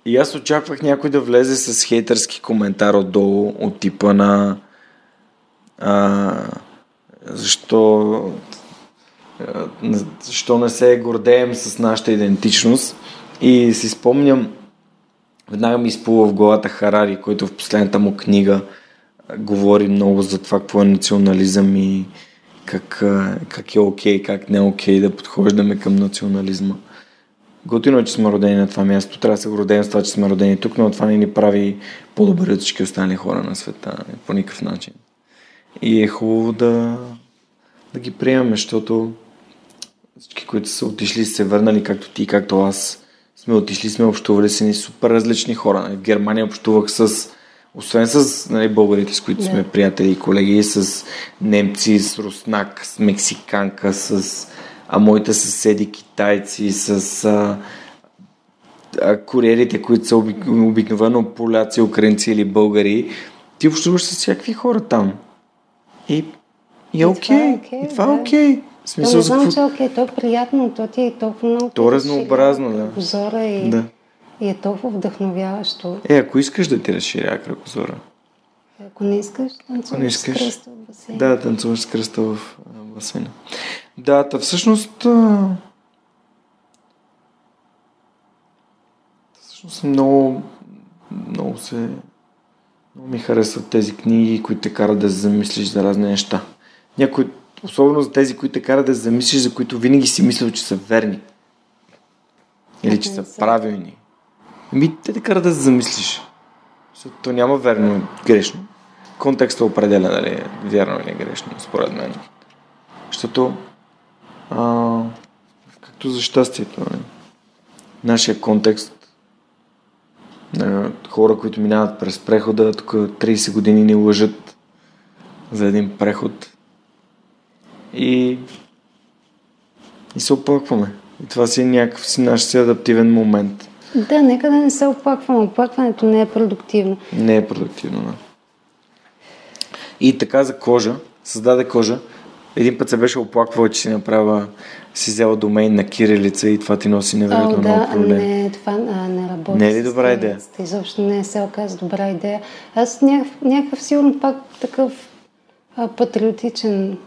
И аз очаквах някой да влезе с хейтърски коментар отдолу, от типа на а, защо защо не се гордеем с нашата идентичност. И си спомням, веднага ми изплува в главата Харари, който в последната му книга говори много за това какво е национализъм и как, как е окей, okay, как не е окей okay да подхождаме към национализма. Готино е, че сме родени на това място. Трябва да се гордеем с това, че сме родени тук, но това не ни прави по-добри от всички останали хора на света. По никакъв начин. И е хубаво да, да ги приемаме, защото всички, които са отишли, се върнали, както ти, както аз, сме отишли, сме общували с ни супер различни хора. В Германия общувах с, освен с нали, българите, с които yeah. сме приятели и колеги, с немци, с руснак, с мексиканка, с а моите съседи китайци, с а, а, куриерите, които са обикновено поляци, украинци или българи. Ти общуваш с всякакви хора там. И, и е окей. Okay. Okay, и това е окей. Okay. Смисъл, то не знам, че е окей. То е приятно. То ти е толкова много... То е разнообразно, да. Кръгозора и, да. и е толкова вдъхновяващо. Е, ако искаш да ти разширя кръгозора. Ако не искаш, танцуваш не искаш, с кръста в басейна. Да, танцуваш с кръста в басейна. Да, та всъщност... Всъщност много, много се... Много ми харесват тези книги, които те карат да замислиш за разни неща. Някои, особено за тези, които те карат да замислиш, за които винаги си мислил, че са верни. Или че са правилни. Ами, те те карат да замислиш. Защото то няма верно и грешно. Контекстът определя дали е вярно или грешно, според мен. Защото а, както за щастието. Не? Нали? Нашия контекст на хора, които минават през прехода, тук 30 години ни лъжат за един преход и, и се оплакваме. И това си е някакъв си наш си адаптивен момент. Да, нека да не се оплакваме. Оплакването не е продуктивно. Не е продуктивно, да. И така за кожа, създаде кожа, един път се беше оплаквал, че си направя, си взела домейн на кирилица и това ти носи невероятно да, много проблем. Не, това а, не работи. Не е ли добра идея? Изобщо не се оказа добра идея. Аз някакъв, някакъв сигурно пак такъв а, патриотичен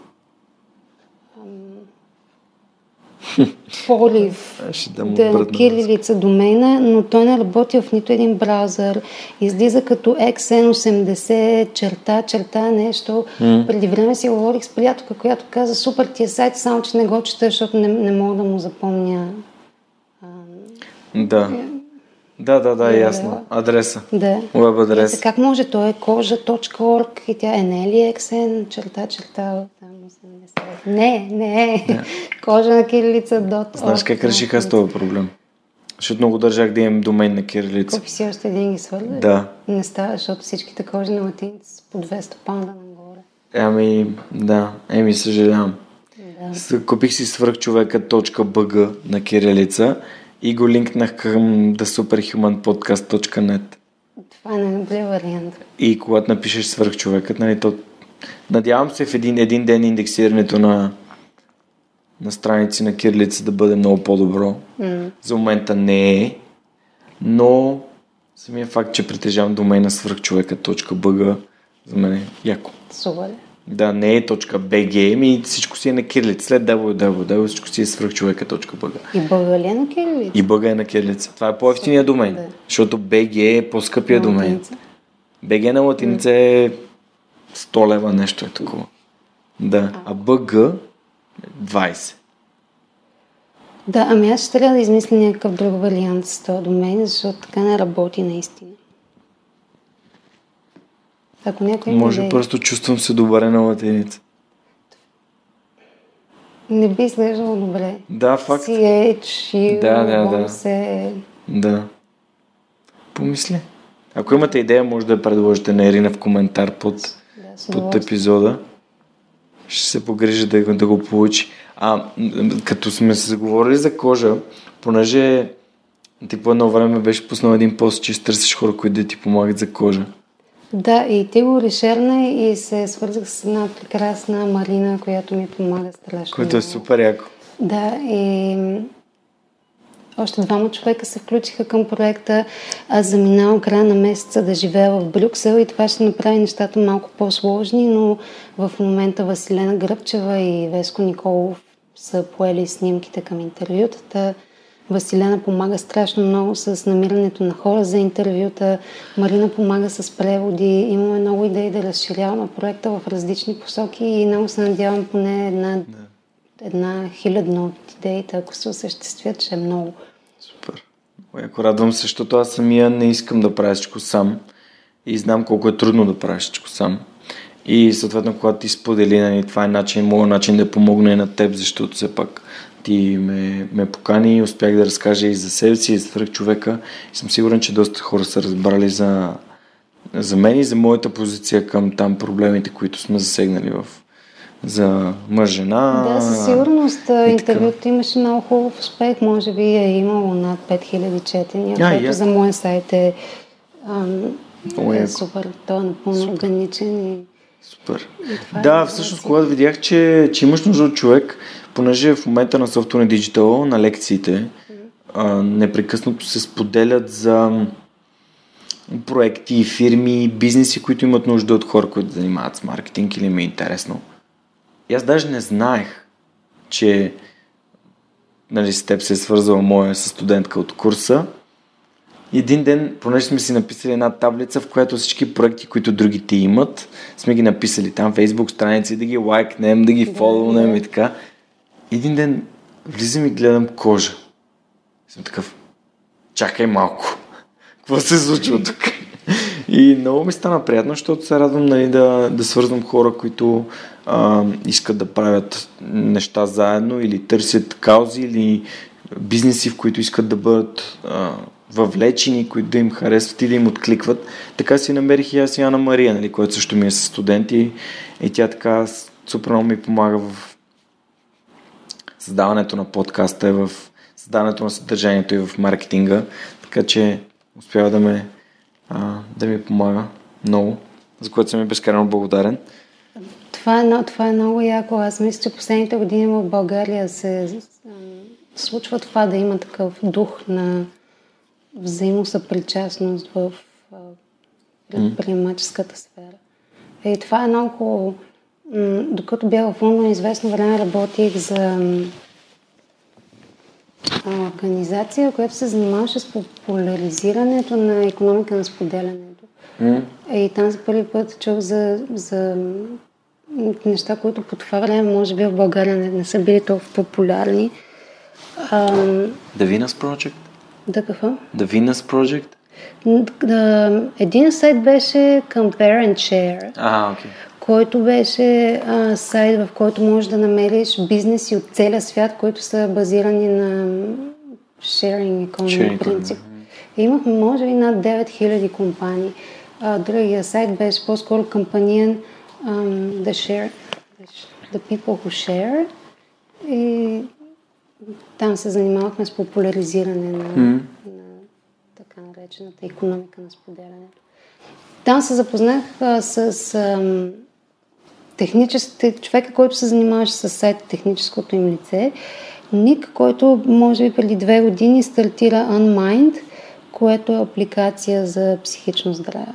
полив да, да кирилица домейна, но той не работи в нито един браузър. Излиза като XN80, черта, черта, нещо. Mm. Преди време си говорих с приятелка, която каза, супер ти е сайт, само че не го чета, защото не, не мога да му запомня. Да. Да, да, да, е ясно. Адреса. Да. Уеб адрес. Как може? Той е кожа.org и тя е не е ли XN, черта, черта. Не, не. Yeah. Кожа на кирилица. Dot Знаеш как реших аз този проблем? Защото много държах да имам домен на кирилица. Купи си още един ги свърли? Да. Не става, защото всичките кожи на латиница са по 200 паунда нагоре. Ами, да. Еми, съжалявам. Да. Купих си свърхчовека.bg на кирилица и го линкнах към thesuperhumanpodcast.net. Това е най-добрият вариант. И когато напишеш свърхчовекът, нали, то Надявам се в един, един ден индексирането на, на страници на кирилица да бъде много по-добро. Mm. За момента не е, но самия факт, че притежавам домейна свърхчовека.bg за мен е яко. Супер. Да, не е .bg, ми всичко си е на кирилица. След www всичко си е свърхчовека.bg. И бъга ли е на кирилица? И бъга е на кирилица. Това е по-ефтиния домен, да. защото BG е по-скъпия домен. BG на латиница е 100 лева нещо е такова. Да. А БГ 20. Да, ами аз ще трябва да измисля някакъв друг вариант с този домен, защото така не работи наистина. Ако някой Може идеи, просто чувствам се добре на латиница. не би изглеждало добре. Да, факт. CH, U, Да, да, да. се... Да. Помисли. Ако имате идея, може да я предложите на Ирина в коментар под, Да, под епизода. Ще се погрижа да, да го получи. А, като сме се заговорили за кожа, понеже ти по едно време беше пуснал един пост, че търсиш хора, които да ти помагат за кожа. Да, и ти го решерна и се свързах с една прекрасна Марина, която ми помага страшно. Което е супер яко. Да, и още двама човека се включиха към проекта. Аз заминавам края на месеца да живея в Брюксел и това ще направи нещата малко по-сложни, но в момента Василена Гръбчева и Веско Николов са поели снимките към интервютата. Василена помага страшно много с намирането на хора за интервюта. Марина помага с преводи. Имаме много идеи да разширяваме проекта в различни посоки и много се надявам поне една една хилядна от идеите, ако се осъществят, ще е много. Супер. Яко радвам се, защото аз самия не искам да правя всичко сам и знам колко е трудно да правиш всичко сам. И съответно, когато ти сподели, нали, това е начин, моят начин да помогне на теб, защото все пак ти ме, ме покани и успях да разкажа и за себе си, и за свръх човека. И съм сигурен, че доста хора са разбрали за, за мен и за моята позиция към там проблемите, които сме засегнали в за мъж, жена. да, със сигурност и интервюто имаше много хубав успех. Може би е имало над 5000 четения, А, което яко. за моя сайт е, ам, е супер. Той е напълно органичен и Супер. това е Да, всъщност, когато видях, че, че имаш нужда от човек, понеже в момента на Software Digital, на лекциите, а, непрекъснато се споделят за проекти, фирми, бизнеси, които имат нужда от хора, които занимават с маркетинг или ми е интересно. И аз даже не знаех, че нали, с теб се е свързала моя студентка от курса. Един ден, понеже сме си написали една таблица, в която всички проекти, които другите имат, сме ги написали там, Facebook страници, да ги лайкнем, да ги да. и така. Един ден влизам и гледам кожа. Съм такъв, чакай малко. Какво се случва тук? И много ми стана приятно, защото се радвам нали, да, да свързвам хора, които а, искат да правят неща заедно или търсят каузи или бизнеси, в които искат да бъдат а, въвлечени, които да им харесват и да им откликват. Така си намерих и аз и Ана Мария, нали, която също ми е със студенти и тя така супер много ми помага в създаването на подкаста, в създаването на съдържанието и в маркетинга, така че успява да ме а, да ми помага много, за което съм и безкрайно благодарен. Това е, това е много яко. Аз мисля, че последните години в България се ам, случва това да има такъв дух на взаимосъпричастност в а, предприемаческата сфера. И това е много хубаво. Докато бях в Лондон, известно време работих за а, организация, която се занимаваше с популяризирането на економика на споделянето. М? И там за първи път чух за, за неща, които по това време, може би в България не, не са били толкова популярни. The Venus Project? да, какво? The Venus Project? Един сайт беше Compare and Share, А, окей. Който беше а, сайт, в който можеш да намериш бизнеси от целия свят, които са базирани на sharing economy принцип. И имахме, може би, над 9000 компании. А, другия сайт беше по-скоро кампаниен um, the, share, the People Who Share. И там се занимавахме с популяризиране на, на така наречената економика на споделянето. Там се запознах а, с ам, техническите, човека, който се занимаваше с сайт, техническото им лице. Ник, който може би преди две години стартира Unmind, което е апликация за психично здраве.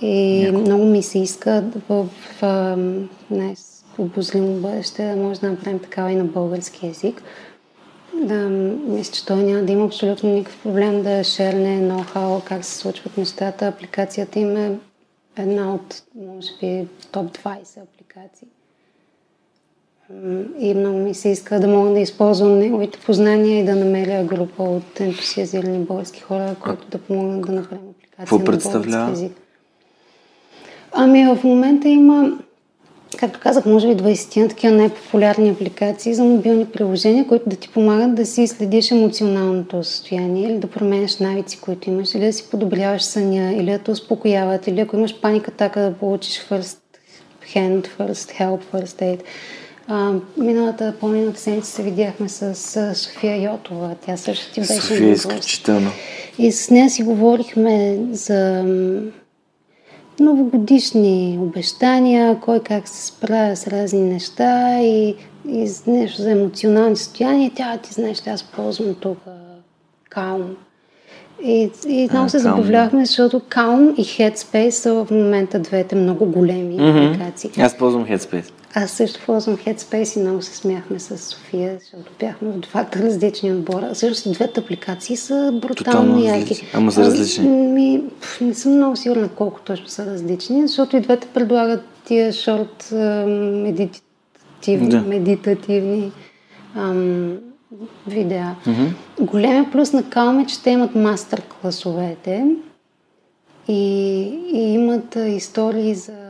И много ми се иска в, в ам, най-обозримо бъдеще да може да направим такава и на български язик. Да, мисля, че той няма да има абсолютно никакъв проблем да шерне ноу-хау, как се случват нещата. Апликацията им е една от, може би, топ 20 апликации. И много ми се иска да мога да използвам неговите познания и да намеря група от ентусиазирани български хора, които да помогнат да направим апликация какво на представлява? български език. Ами в момента има, както казах, може би 20 на такива най-популярни апликации за мобилни приложения, които да ти помагат да си следиш емоционалното състояние или да променяш навици, които имаш, или да си подобряваш съня, или да те успокояват, или ако имаш паника, така да получиш first hand, first help, first aid. А, миналата, по-миналата седмица се видяхме с, с София Йотова. Тя също ти беше София изключително. И с нея си говорихме за новогодишни обещания, кой как се справя с разни неща и, и нещо за емоционални състояния. Тя, ти знаеш, аз ползвам тук Calm. И, и много се забавлявахме, защото Calm и Headspace са в момента двете много големи mm-hmm. апликации. Аз ползвам Headspace. Аз също ползвам Headspace и много се смяхме с София, защото бяхме в двата различни отбора. Също двете апликации са брутално яки. Ама са различни. Ми, не съм много сигурна колко точно са различни, защото и двете предлагат тия шорт медитативни, да. медитативни ам, видеа. Mm-hmm. Големия плюс на Calm е, че те имат мастер класовете и, и имат истории за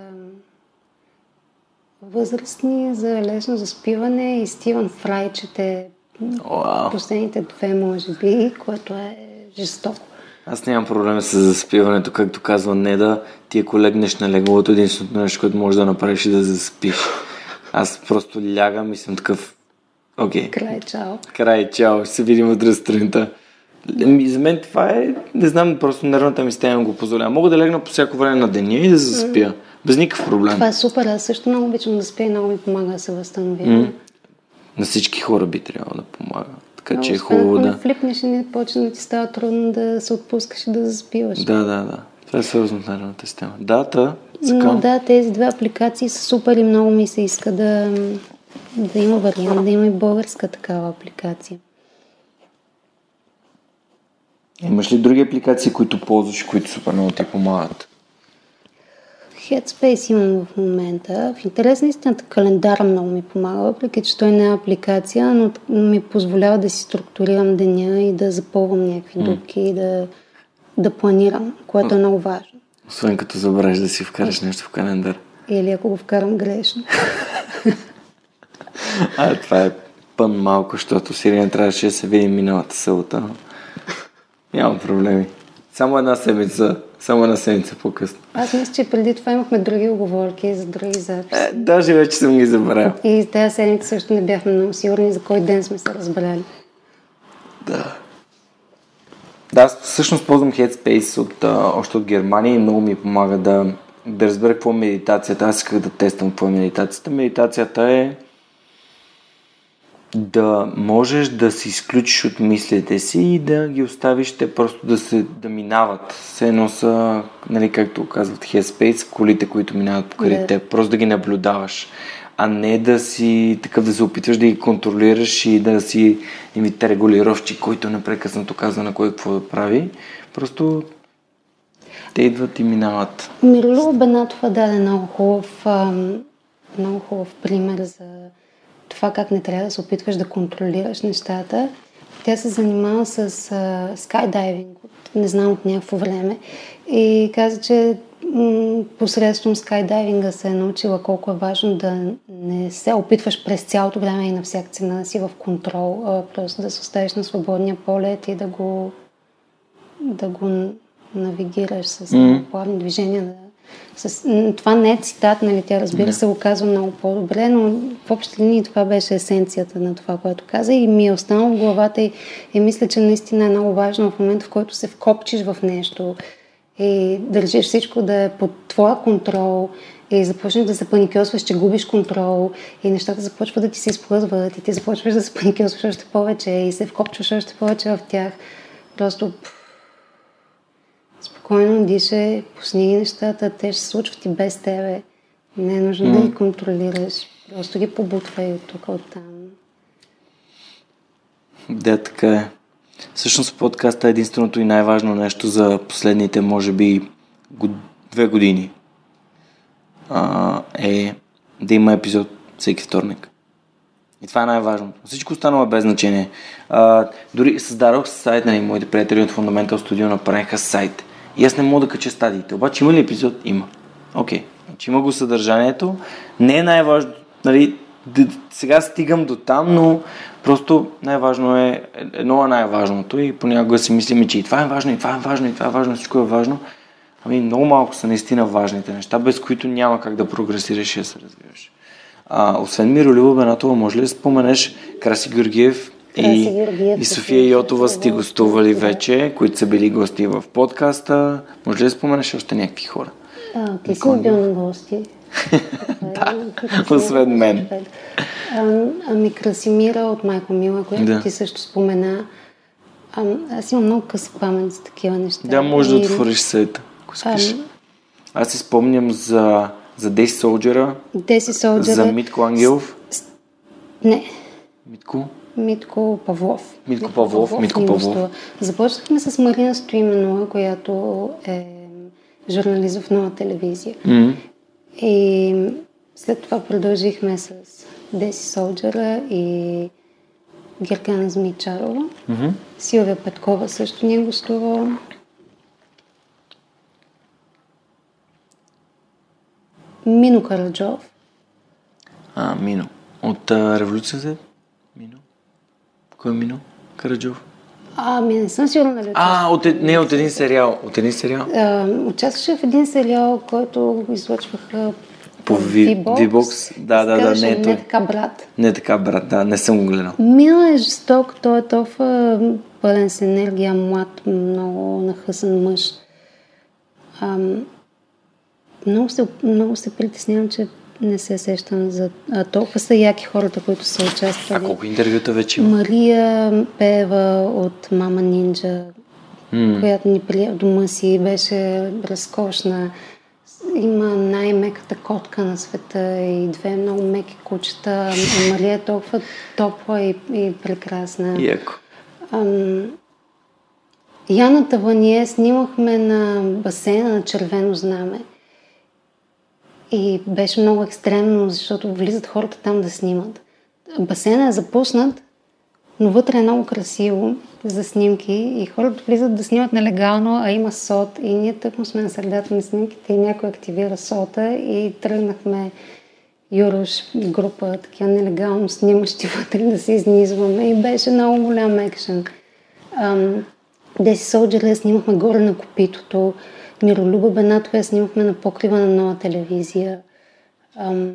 възрастни, за лесно заспиване и Стивън Фрай чете wow. последните две, може би, което е жестоко. Аз нямам проблем с заспиването, както казва Неда. Ти ако легнеш на леглото, единственото нещо, което можеш да направиш е да заспиш. Аз просто лягам и съм такъв... Окей. Okay. Край, чао. Край, чао. Ще се видим утре сутринта. За мен това е, не знам, просто нервната ми система го позволява. Мога да легна по всяко време на деня и да заспя. Mm. Без никакъв проблем. Това е супер. Аз също много обичам да спя и много ми помага да се възстановявам. Mm. На всички хора би трябвало да помага. Така Но, че е хубаво да... флипнеш и не почне да ти става трудно да се отпускаш и да заспиваш. Да, да, да. Това е свързано с нервната система. Дата, Но да, тези две апликации са супер и много ми се иска да, да има вариант, да има и българска такава апликация. Имаш ли други апликации, които ползваш, които супер много ти помагат? Headspace имам в момента. В интерес на истината календара много ми помага, въпреки че той не е апликация, но ми позволява да си структурирам деня и да запълвам някакви дупки и да, да планирам, което е много важно. Освен като забравиш да си вкараш нещо в календар. Или ако го вкарам грешно. а, това е пън малко, защото Сирия трябваше да се види миналата селата. Няма проблеми. Само една седмица, само една седмица по-късно. Аз мисля, че преди това имахме други оговорки за други записи. Е, даже вече съм ги забравил. И тази седмица също не бяхме много сигурни за кой ден сме се разбрали. Да. Да, аз всъщност ползвам Headspace от, а, още от Германия и много ми помага да, да разбера какво е медитацията. Аз исках да тествам какво е медитацията. Медитацията е да можеш да се изключиш от мислите си и да ги оставиш те просто да се да минават. Все едно са, нали, както казват Headspace, колите, които минават покрай yeah. теб. Просто да ги наблюдаваш. А не да си такъв да се опитваш да ги контролираш и да си имите регулировчи, който непрекъснато казва на кой какво да прави. Просто те идват и минават. Мирло Бенатова даде много хубав, много хубав пример за това как не трябва да се опитваш да контролираш нещата. Тя се занимава с скайдайвинг, не знам от някакво време. И каза, че м- посредством скайдайвинга се е научила колко е важно да не се опитваш през цялото време и на всяка цена да си в контрол, а просто да се оставиш на свободния полет и да го, да го навигираш с mm-hmm. плавни движения, да с, това не е цитат, нали? Тя разбира се го казва много по-добре, но в общи линии това беше есенцията на това, което каза и ми е останало в главата и, и мисля, че наистина е много важно в момента, в който се вкопчиш в нещо и държиш всичко да е под твоя контрол и започнеш да се паникьосваш, че губиш контрол и нещата започват да ти се изплъзват и ти започваш да се паникьосваш още повече и се вкопчваш още повече в тях. Просто спокойно дишай, пусни ги нещата, те ще се случват и без тебе. Не е нужно mm. да ги контролираш. Просто ги побутвай от тук, от там. Да, така е. Всъщност подкаста е единственото и най-важно нещо за последните, може би, две години. А, е да има епизод всеки вторник. И това е най-важно. Всичко останало е без значение. А, дори създадох сайт, нали, моите приятели от Fundamental Studio направиха сайт. И аз не мога да кача стадиите. Обаче има ли епизод? Има. Окей. Okay. Значи има го съдържанието. Не е най-важно. Нали, сега стигам до там, но просто най-важно е, едно е най-важното и понякога си мислим, че и това е важно, и това е важно, и това е важно, всичко е важно. Ами много малко са наистина важните неща, без които няма как да прогресираш и да се развиваш. А, освен Миролюба Бенатова, може ли да споменеш Краси Георгиев и, и София Йотова сте гостували да. вече, които са били гости в подкаста. Може ли да споменеш още някакви хора? А, ти си бил на гости. да, освен мен. А, ами Красимира от Майко Мила, която да. ти също спомена. А, аз имам много къса памет за такива неща. Да, може да отвориш сайта, ако. А, аз си спомням за, за Деси Солджера. Деси Солджера. За Митко Ангелов. С... Не. Митко? Митко Павлов. Митко Павлов. Митко Павлов. Започнахме с Марина Стоименова, която е журналист в нова телевизия. Mm-hmm. И след това продължихме с Деси Солджера и Геркана Змичарова. Mm-hmm. Силвия Петкова също ни е гостувала. Мино Караджов. А, Мино. От а, Революцията? Кой е Мино? Караджов? Ами не съм сигурна дали А, от, е- не, от един сериал. От един сериал? А, участваше в един сериал, който излъчваха по V-Box. Да, да, да, не е Не така брат. Не така брат, да, не съм го гледал. Мила е жесток, той е толкова пълен с енергия, млад, много нахъсан мъж. Ам, много, се, много се притеснявам, че не се сещам за а, толкова са яки хората, които са участвали. А колко интервюта вече има? Мария Пева от Мама Нинджа, mm. която ни прия в дома си, беше разкошна. Има най-меката котка на света и две много меки кучета. Мария е толкова топла и, и прекрасна. Яко. Ам, Яна Тавания снимахме на басейна на Червено знаме. И беше много екстремно, защото влизат хората там да снимат. Басейнът е запуснат, но вътре е много красиво за снимки и хората влизат да снимат нелегално, а има сот и ние тъкмо сме на средата на снимките и някой активира сота и тръгнахме Юрош група, такива нелегално снимащи вътре да се изнизваме и беше много голям екшен. Деси Солджер снимахме горе на копитото, Миролюба Бенатова я снимахме на покрива на нова телевизия. Ам...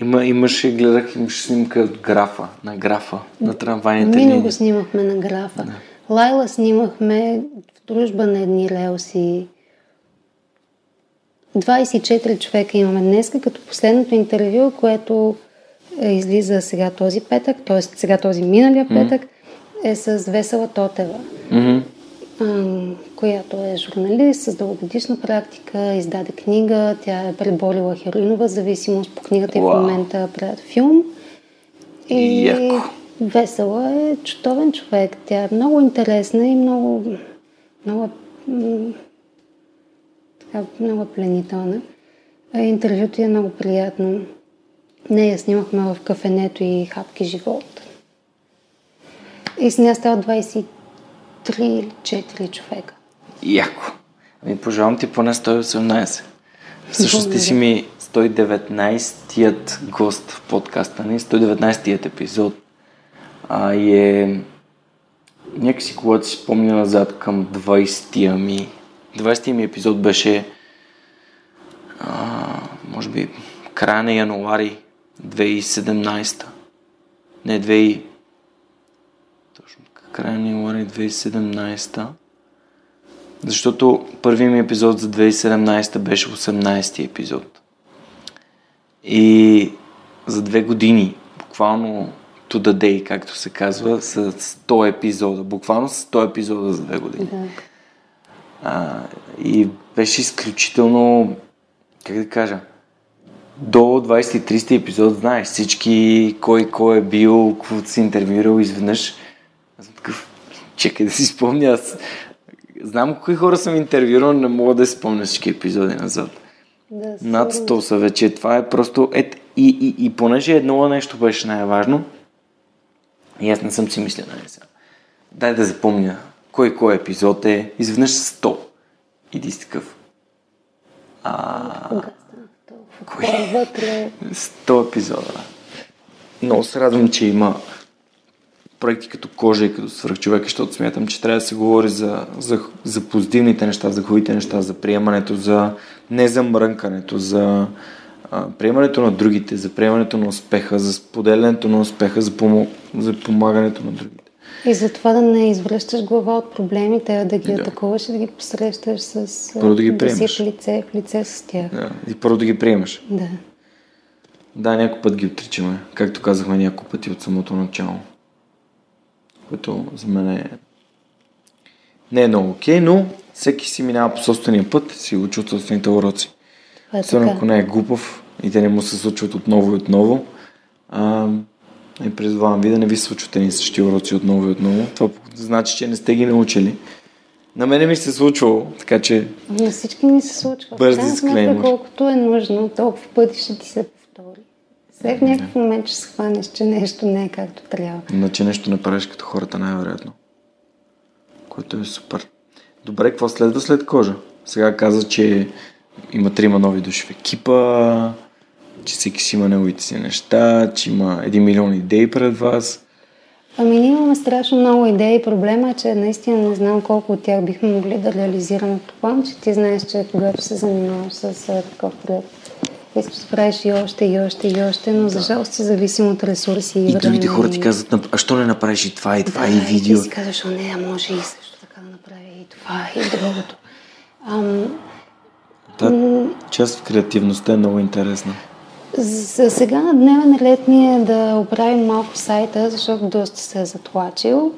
Има, имаше, гледах, имаше снимка от графа, на графа, на трамвайните линии. Го снимахме на графа. Да. Лайла снимахме в дружба на едни релси. 24 човека имаме днес, като последното интервю, което е, излиза сега този петък, т.е. сега този миналия петък, mm-hmm. е с Весела Тотева. Mm-hmm която е журналист с дългогодишна практика, издаде книга, тя е преболила хероинова зависимост по книгата и в момента правят филм. И Яко. весела е чутовен човек. Тя е много интересна и много, много, така, много пленителна. Интервюто е много приятно. Нея снимахме в кафенето и хапки живот. И с нея става 20 3 или 4 човека. Яко. Ами пожелавам ти поне 118. Всъщност ти си ми 119-тият гост в подкаста ни, 119-тият епизод. А, е някакси, когато си спомня назад към 20-тия ми, 20-тия ми епизод беше а, може би края на януари 2017. Не, 2000, края на януари 2017. Защото първият ми епизод за 2017 беше 18-ти епизод. И за две години, буквално to the day, както се казва, с 100 епизода. Буквално с 100 епизода за две години. Да. А, и беше изключително, как да кажа, до 20-30 епизод знаеш всички, кой кой е бил, какво си интервюирал изведнъж аз съм такъв, чекай да си спомня, аз знам кои хора съм интервюирал, не мога да спомня всички епизоди назад. Да, Над 100 са вече. Това е просто... Ет, и, и, и понеже едно нещо беше най-важно, и аз не съм си мисля, нали сега. Дай да запомня кой кой епизод е. Изведнъж 100. Иди си такъв. А, вътре? 100 епизода. Много се радвам, че има проекти като кожа и като свръхчовек, защото смятам, че трябва да се говори за, за, за позитивните неща, за хубавите неща, за приемането, за не за мрънкането, за а, приемането на другите, за приемането на успеха, за споделянето на успеха, за, помо... за помагането на другите. И затова да не извръщаш глава от проблемите, а да ги Да. атакуваш и да ги посрещаш с... Първо да ги си приемаш. в лице, в лице с тях. Да. И първо да ги приемаш. Да. Да, някой път ги отричаме, както казахме няколко пъти от самото начало. Което за мен е... не е много окей, но всеки си минава по собствения път, си учи от собствените уроци. Е Особено ако не е глупав и те не му се случват отново и отново. А, и призвавам ви да не ви се случват едни същи уроци отново и отново. Това значи, че не сте ги научили. На мене ми се е случвало, така че На всички ни се случва. Бърз В крайна дисклеймър. колкото е нужно, толкова пъти ще ти се След в някакъв момент ще се хванеш, че нещо не е както трябва. Иначе нещо не правиш като хората най-вероятно. Което е супер. Добре, какво следва след кожа? Сега каза, че има трима нови души в екипа, че всеки си има неговите си неща, че има един милион идеи пред вас. Ами ние имаме страшно много идеи. Проблема е, че наистина не знам колко от тях бихме могли да реализираме. Предполагам, че ти знаеш, че когато се занимаваш с такъв проект, искаш да правиш и още, и още, и още, но за жалост си зависим от ресурси и, И другите време. хора ти казват, «Нап- а що не направиш и това, и това, да, и видео? ти си казваш, о не, а може и също така да направи и това, и другото. Ам, Та част в креативността е много интересна. За сега на дневен ред ни е да оправим малко сайта, защото доста се е затлачил.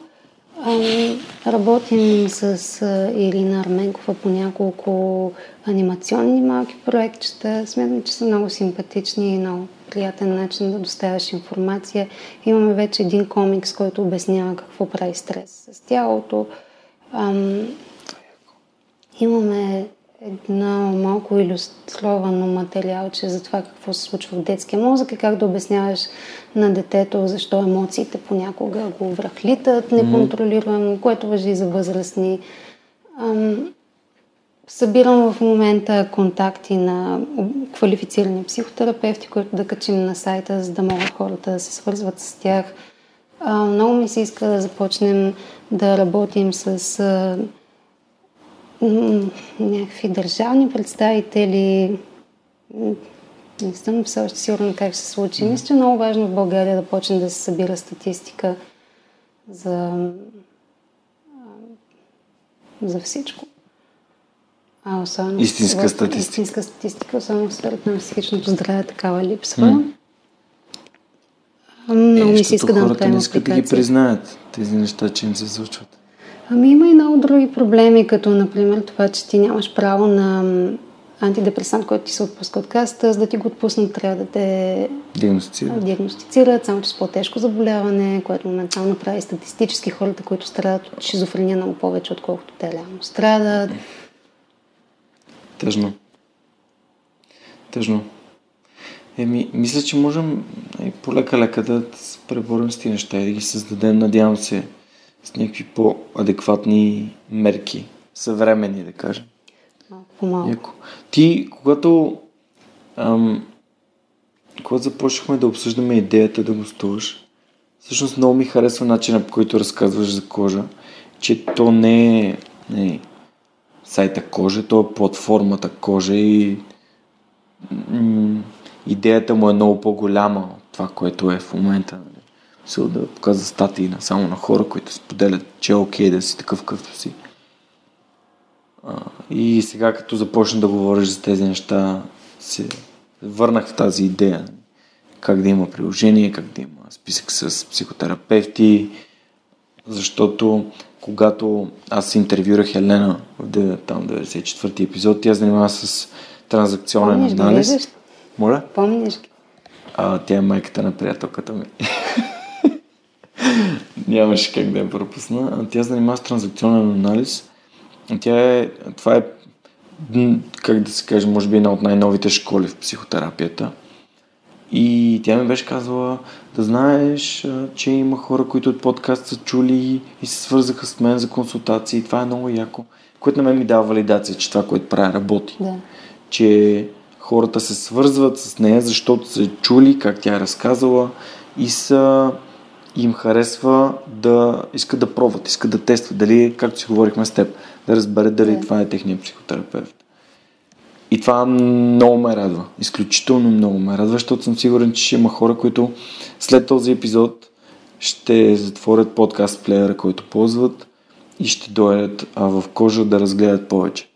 Работим с Ирина Арменкова по няколко анимационни малки проектчета. Смятам, че са много симпатични и много приятен начин да доставяш информация. Имаме вече един комикс, който обяснява какво прави стрес с тялото. Ам, Имаме едно малко иллюстровано материалче за това какво се случва в детския мозък и как да обясняваш на детето защо емоциите понякога го връхлитат неконтролируемо, което въжи и за възрастни. Ам, Събирам в момента контакти на квалифицирани психотерапевти, които да качим на сайта, за да могат хората да се свързват с тях. А, много ми се иска да започнем да работим с а, някакви държавни представители. Не съм все още сигурна как ще се случи. Мисля, че е много важно в България да почне да се събира статистика за, за всичко. А особено Истинска в- статистика. Истинска статистика, особено в сферата на психичното здраве, такава липсва. Много ми се иска да хората не искат да ги признаят тези неща, че им се случват. Ами има и много други проблеми, като например това, че ти нямаш право на антидепресант, който ти се отпуска от касата, за да ти го отпуснат, трябва да те Диагностицират. диагностицират, само че с по-тежко заболяване, което моментално прави статистически хората, които страдат от шизофрения много повече, отколкото те реално страдат. Тъжно. Тъжно. Еми, мисля, че можем и полека-лека да се преборим с тези неща и да ги създадем, надявам се, с някакви по-адекватни мерки, съвременни, да кажем. Малко малко. Яко. Ти, когато, ам, когато започнахме да обсъждаме идеята да гостуваш, всъщност много ми харесва начина по който разказваш за кожа, че то не е, не е сайта кожа, то е платформата кожа и м- идеята му е много по-голяма от това, което е в момента. Нали? Мисля да показва статии на, само на хора, които споделят, че е окей да си такъв какъвто си. А, и сега, като започна да говориш за тези неща, се върнах в тази идея. Как да има приложение, как да има списък с психотерапевти, защото когато аз интервюрах Елена в там 94-ти епизод, тя занимава с транзакционен Помниш анализ. виждаш? Моля? Помниш? А, тя е майката на приятелката ми. Нямаше как да я пропусна. Тя занимава с транзакционен анализ. Тя е, това е, как да се каже, може би една от най-новите школи в психотерапията. И тя ми беше казала да знаеш, че има хора, които от подкаст са чули и се свързаха с мен за консултации. Това е много яко, което на мен ми дава валидация, че това, което правя, работи. Да. че хората се свързват с нея, защото са чули как тя е разказала и са им харесва да искат да пробват, искат да тестват, дали, както си говорихме с теб, да разберат дали Да. това е техният психотерапевт. И това много ме радва. Изключително много ме радва, защото съм сигурен, че ще има хора, които след този епизод ще затворят подкаст плеера, който ползват и ще дойдат а, в кожа да разгледат повече.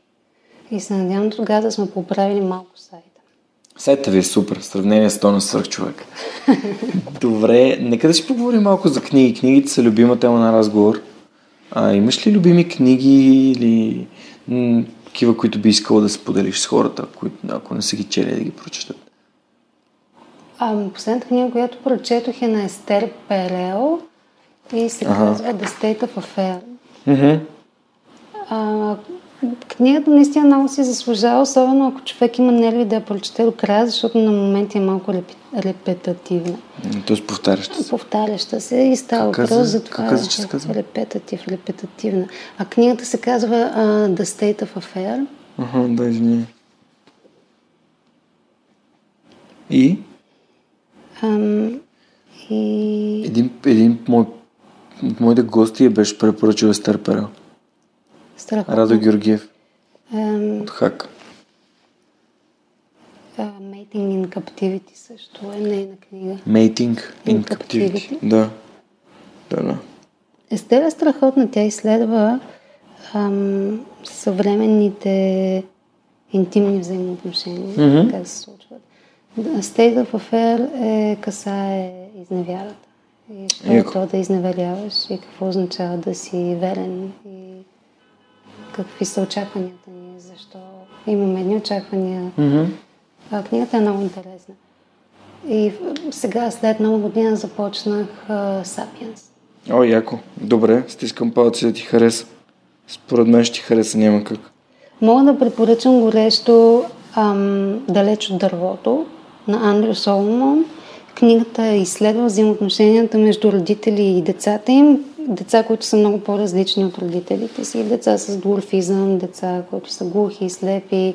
И се надявам тогава да сме поправили малко сайта. Сайта ви е супер, в сравнение с то на свърх човек. Добре, нека да си поговорим малко за книги. Книгите са любима тема на разговор. А, имаш ли любими книги или такива, които би искала да споделиш с хората, които ако не са ги чели да ги прочетат? А, последната книга, която прочетох е на Естер Перел и се Ага. казва The State of Affair. Mm-hmm. А, книгата наистина много си заслужава, особено ако човек има нерви да я прочете до края, защото на моменти е малко репетативна. Тоест повтаряща се. Повтаряща се и става въпрос за Как това каза, че се казва? репетатив, репетативна. А книгата се казва uh, The State of Affair. Ага, да, извини. И Ам, и един, един мой, от моите гости я беше препоръчал Естер Перел. Страхотно. Радо Георгиев Ам, от Хак. Mating in Captivity също е нейна книга. Mating in In Captivity. Captivity. Да. Да, да. Естер е страхотна. Тя изследва ам, съвременните интимни взаимоотношения, Мгм. как се случват. State of Affair е, касае изневярата. И що е то да изневеряваш и какво означава да си верен и какви са очакванията ни, защо имаме едни очаквания. А, книгата е много интересна. И сега, след много година, започнах Сапиенс. О, яко. Добре, стискам палци да ти хареса. Според мен ще ти хареса, няма как. Мога да препоръчам горещо ам, Далеч от дървото на Андрю Соломон. Книгата изследва взаимоотношенията между родители и децата им. Деца, които са много по-различни от родителите си. Деца с дворфизъм, деца, които са глухи, слепи,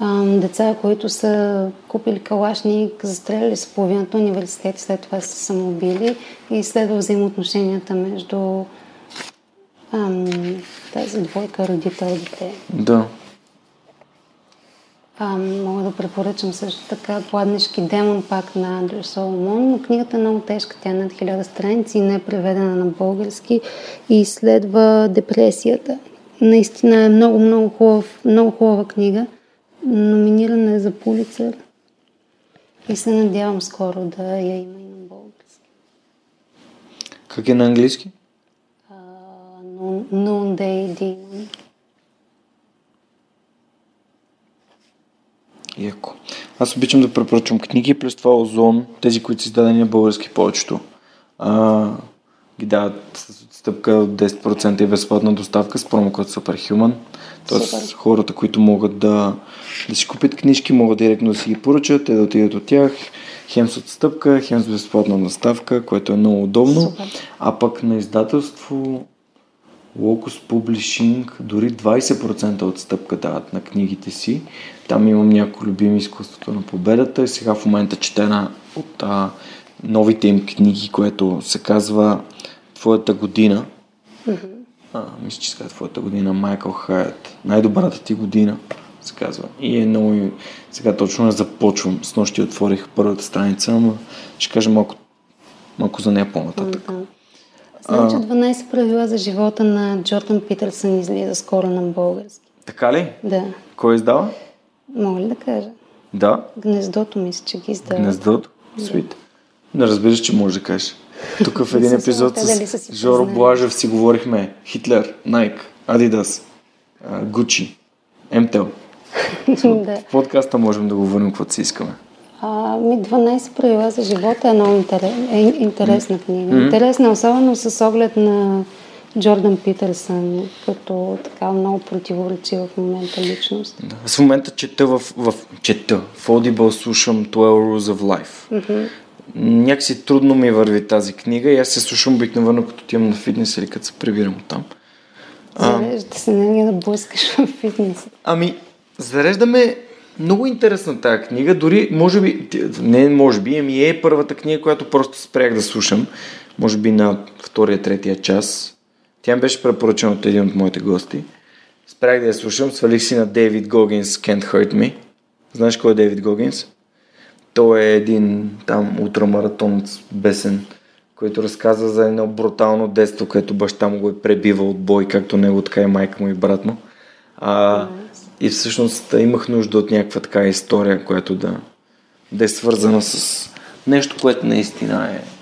ам, деца, които са купили калашник, застреляли с половината университет, след това са самоубили и изследва взаимоотношенията между ам, тази двойка родител-дете. Да. А, мога да препоръчам също така Пладнешки демон пак на Андрю Соломон, но книгата е много тежка, тя е над хиляда страници, не е преведена на български и изследва депресията. Наистина е много, много, хубав, много хубава книга. Номинирана е за Пулицер и се надявам скоро да я има и на български. Как е на английски? А, Noon- Noonday Demon. Яко. Аз обичам да препоръчвам книги, плюс това Озон, тези, които са издадени на български повечето. А, ги дават с отстъпка от 10% и безплатна доставка с промокод Superhuman. Тоест Супер. хората, които могат да, да си купят книжки, могат директно да си ги поръчат, те да отидат от тях, хем с отстъпка, хем с безплатна доставка, което е много удобно. Супер. А пък на издателство Locus Publishing дори 20% отстъпка дават на книгите си. Там имам някои любими изкуството на победата и сега в момента чета една от а, новите им книги, което се казва Твоята година. А, мисля, че се казва Твоята година, Майкъл Хайет. Най-добрата ти година се казва. И е много... Сега точно не започвам. С нощи отворих първата страница, но ще кажа малко, малко за нея по-нататък. Знам, че 12 правила за живота на Джордан Питърсън излиза скоро на български. Така ли? Да. Кой издава? Мога ли да кажа? Да, Гнездото мисля, че ги издава. Гнездото. Свит. Не разбираш, че можеш да кажеш. Тук в един епизод с Жоро. Блажев си говорихме Хитлер, Найк, Адидас, Гучи, Емтел. да. В подкаста можем да го върнем каквото си искаме. А, ми 12 правила за живота е много интерес, е интересна книга. Интересна, особено с оглед на Джордан Питърсън, като така много противоречива в момента личност. Да. Аз в момента чета в, в, чета, в Audible слушам 12 Rules of Life. Някакси трудно ми върви тази книга и аз се слушам обикновено като отивам на фитнес или като се прибирам от там. Зарежда се енергия да блъскаш в фитнеса. Ами, зареждаме Много интересна тази книга, дори, може би, не може би, ами е първата книга, която просто спрях да слушам, може би на втория, третия час. Тя беше препоръчена от един от моите гости. Спрях да я слушам, свалих си на Дейвид Гогинс Can't Hurt Me. Знаеш кой е Дейвид Гогинс? Той е един там ултрамаратонец бесен, който разказва за едно брутално детство, където баща му го е пребивал от бой, както него, така и майка му и брат му. А, и всъщност имах нужда от някаква така история, която да, да е свързана с нещо, което наистина е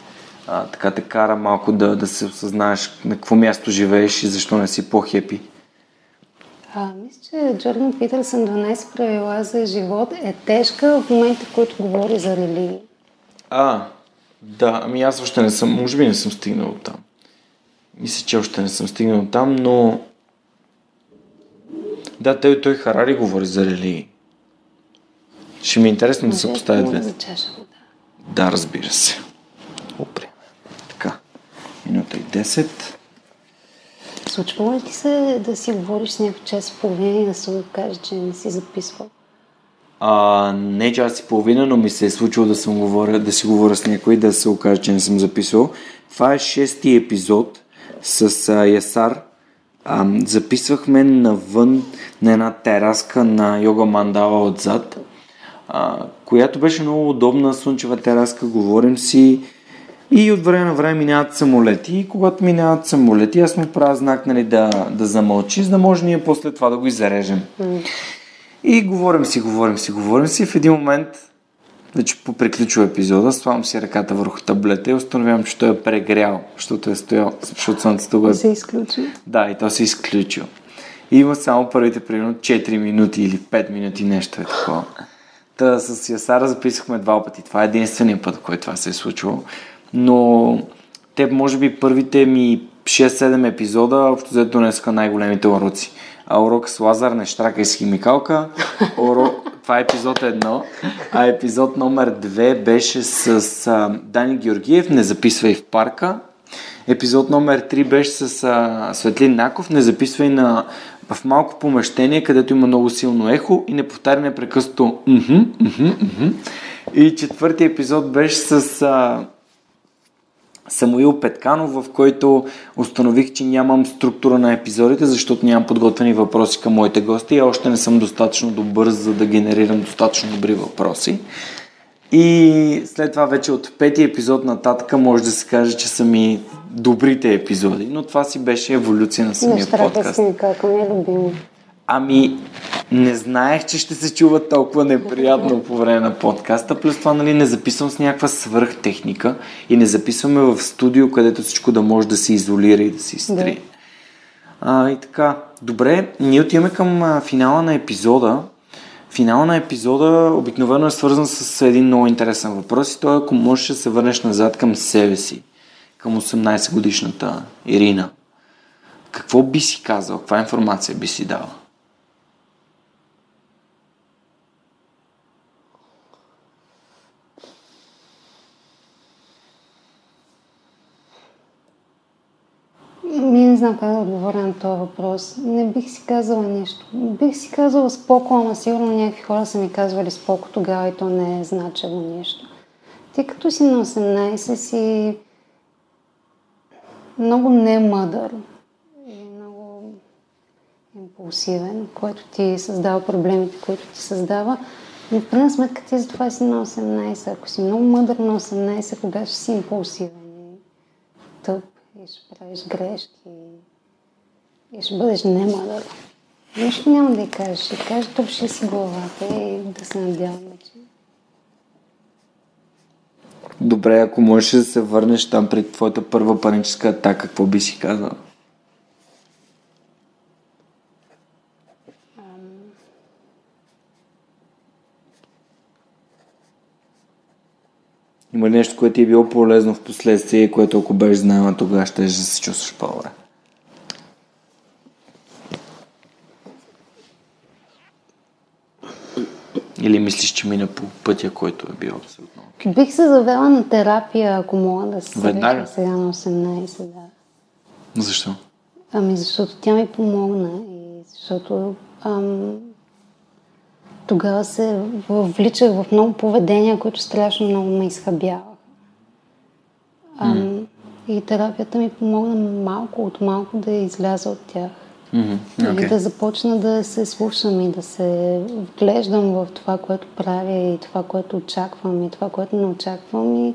а, така те кара малко да, да се осъзнаеш на какво място живееш и защо не си по-хепи. А, мисля, че Джордан Питърсън 12 правила за живот е тежка в момента, в който говори за религия. А, да, ами аз още не съм, може би не съм стигнал там. Мисля, че още не съм стигнал там, но да, той, той Харари говори за религии. Ще ми е интересно да се поставя две. Да, разбира се. Опре. Така. Минута и 10. Случва ли ти се да си говориш с някой час и половина и да се окаже, че не си записвал? А, не час и половина, но ми се е случило да, съм говоря, да си говоря с някой и да се окаже, че не съм записвал. Това е шести епизод с а, Ясар. А, записвахме навън на една тераска на йога мандала отзад, а, която беше много удобна, слънчева тераска, говорим си и от време на време минават самолети и когато минават самолети аз му правя знак нали, да, да замълчи, за да може ние после това да го изрежем. И говорим си, говорим си, говорим си. В един момент, вече поприключва епизода, слагам си ръката върху таблета и установявам, че той е прегрял, защото е стоял, защото слънцето го е... Се изключи. Да, и то се е изключил. И има само първите, примерно, 4 минути или 5 минути, нещо е такова. Та с Ясара записахме два пъти. Това е единствения път, който това се е случило. Но те, може би, първите ми 6-7 епизода общо взето донесоха най-големите уроци. А урок с Лазар, не штракай с химикалка. Урок... Това е епизод едно. А епизод номер две беше с а, Дани Георгиев, не записвай в парка. Епизод номер 3 беше с а, Светлин Наков, не записвай на, в малко помещение, където има много силно ехо и не повтаря непрекъснато. И четвъртия епизод беше с а, Самуил Петканов, в който установих, че нямам структура на епизодите, защото нямам подготвени въпроси към моите гости и още не съм достатъчно добър, за да генерирам достатъчно добри въпроси. И след това вече от пети епизод нататък може да се каже, че са ми добрите епизоди. Но това си беше еволюция на самия Нещата подкаст. си ми как ми е любимо. Ами, не знаех, че ще се чува толкова неприятно по време на подкаста. Плюс това, нали, не записвам с някаква свръхтехника и не записваме в студио, където всичко да може да се изолира и да се изтрие. Да. А, и така, добре, ние отиваме към а, финала на епизода. Финала на епизода обикновено е свързан с един много интересен въпрос и той е, ако можеш да се върнеш назад към себе си, към 18 годишната Ирина. Какво би си казал? Каква информация би си дала? Ми не знам как да отговоря на този въпрос. Не бих си казала нещо. Бих си казала споко, ама сигурно някакви хора са ми казвали споко тогава и то не е значило нещо. Ти като си на 18 си много не мъдър и много импулсивен, който ти създава проблемите, които ти създава. Но в крайна сметка ти затова си на 18. Ако си много мъдър на 18, кога ще си импулсивен и тъп и ще правиш грешки и ще бъдеш немъдър. Нищо няма да й кажеш. Ще кажеш, топши си главата и да се надяваме. Добре, ако можеш да се върнеш там пред твоята първа паническа атака, какво би си казал? Има ли нещо, което ти е било полезно в последствие, което ако беше знаела тогава, ще да се чувстваш по-добре? Или мислиш, че мина по пътя, който е бил абсолютно окей? Бих се завела на терапия, ако мога да се Веднага? сега на 18, да. Защо? Ами защото тя ми помогна и защото ам, тогава се вличах в много поведения, които страшно много ме изхабяваха. Mm. И терапията ми помогна малко от малко да изляза от тях. Mm-hmm. Okay. И да започна да се слушам и да се вглеждам в това, което правя и това, което очаквам и това, което не очаквам. И,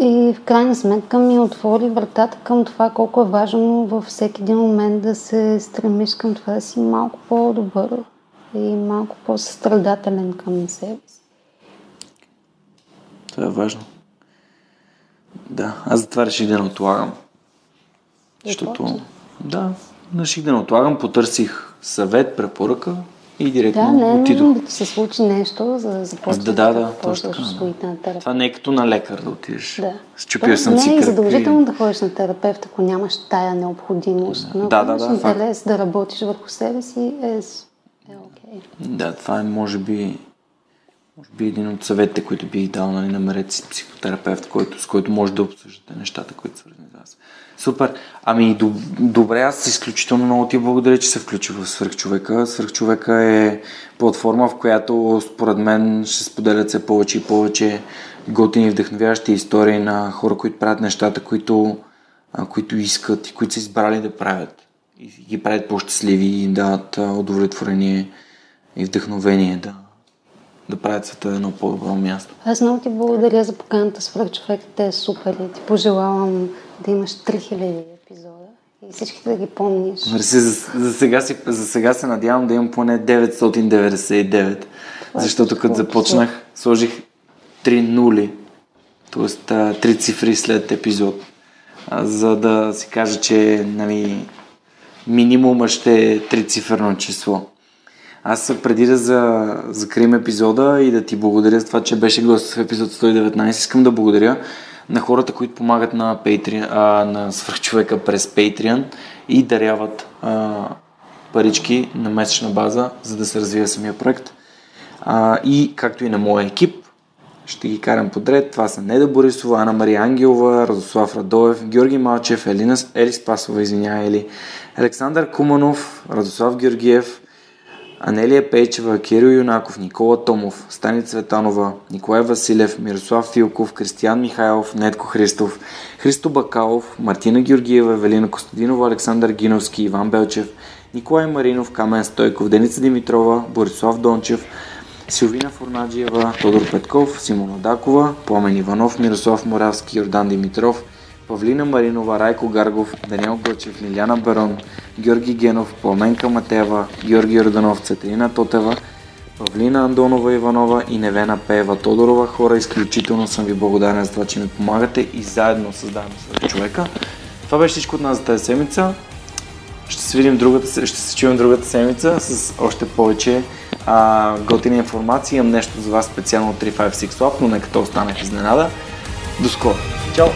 и в крайна сметка ми отвори вратата към това колко е важно във всеки един момент да се стремиш към това да си малко по-добър и малко по-състрадателен към себе си. Това е важно. Да, аз затова реших да не отлагам. Защото, да, реших да не отлагам, потърсих съвет, препоръка и директно да, не, отидох. Не, да се случи нещо, за да започнеш да, да, да, точно така, да. на Това не е като на лекар да отидеш. Да. Счупил съм не си е кръг. задължително да ходиш на терапевт, ако нямаш тая необходимост. Но да, ако да, имаш да, интерес да работиш върху себе си, е, е. Okay. Да, това е може би може би един от съветите, които би дал, нали, намерете си психотерапевт, който, с който може да обсъждате нещата, които свързани. Супер. Ами, добре, аз изключително много ти благодаря, че се включи в Свърхчовека. Свърхчовека е платформа, в която според мен ще споделят се повече и повече готини вдъхновяващи истории на хора, които правят нещата, които, които искат и които са избрали да правят. И ги правят по-щастливи и дават удовлетворение и вдъхновение да, да правят света едно по-добро място. Аз много ти благодаря за поканата. Те е супер и ти пожелавам да имаш 3000 епизода и всичките да ги помниш. Мерси, за, за, сега си, за сега се надявам да имам поне 999, Това е защото като започнах сложих 3 нули, т.е. три цифри след епизод, за да си кажа, че нали, минимума ще е трициферно число. Аз преди да за, закрием епизода и да ти благодаря за това, че беше гост в епизод 119, искам да благодаря на хората, които помагат на, Patreon, а, на свърхчовека през Patreon и даряват а, парички на месечна база, за да се развие самия проект. А, и както и на моя екип, ще ги карам подред. Това са Неда Борисова, Ана Мария Ангелова, Радослав Радоев, Георги Малчев, Елина, Ели Спасова, извиня, Ели, Александър Куманов, Радослав Георгиев, Анелия Пейчева, Кирил Юнаков, Никола Томов, Стани Цветанова, Николай Василев, Мирослав Филков, Кристиян Михайлов, Нетко Христов, Христо Бакалов, Мартина Георгиева, Велина Костадинова, Александър Гиновски, Иван Белчев, Николай Маринов, Камен Стойков, Деница Димитрова, Борислав Дончев, Силвина Форнаджиева, Тодор Петков, Симона Дакова, Пламен Иванов, Мирослав Моравски, Йордан Димитров, Павлина Маринова, Райко Гаргов, Даниел Гълчев, Лиляна Барон, Георги Генов, Пламенка Матева, Георги Йорданов, Цетрина Тотева, Павлина Андонова Иванова и Невена Пеева Тодорова. Хора, изключително съм ви благодарен за това, че ми помагате и заедно създаваме с човека. Това беше всичко от нас за тази седмица. Ще се видим другата, ще се чуем другата седмица с още повече а, готини информации. Имам нещо за вас специално от 356 Lab, но нека то остане в изненада. До скоро. Чао!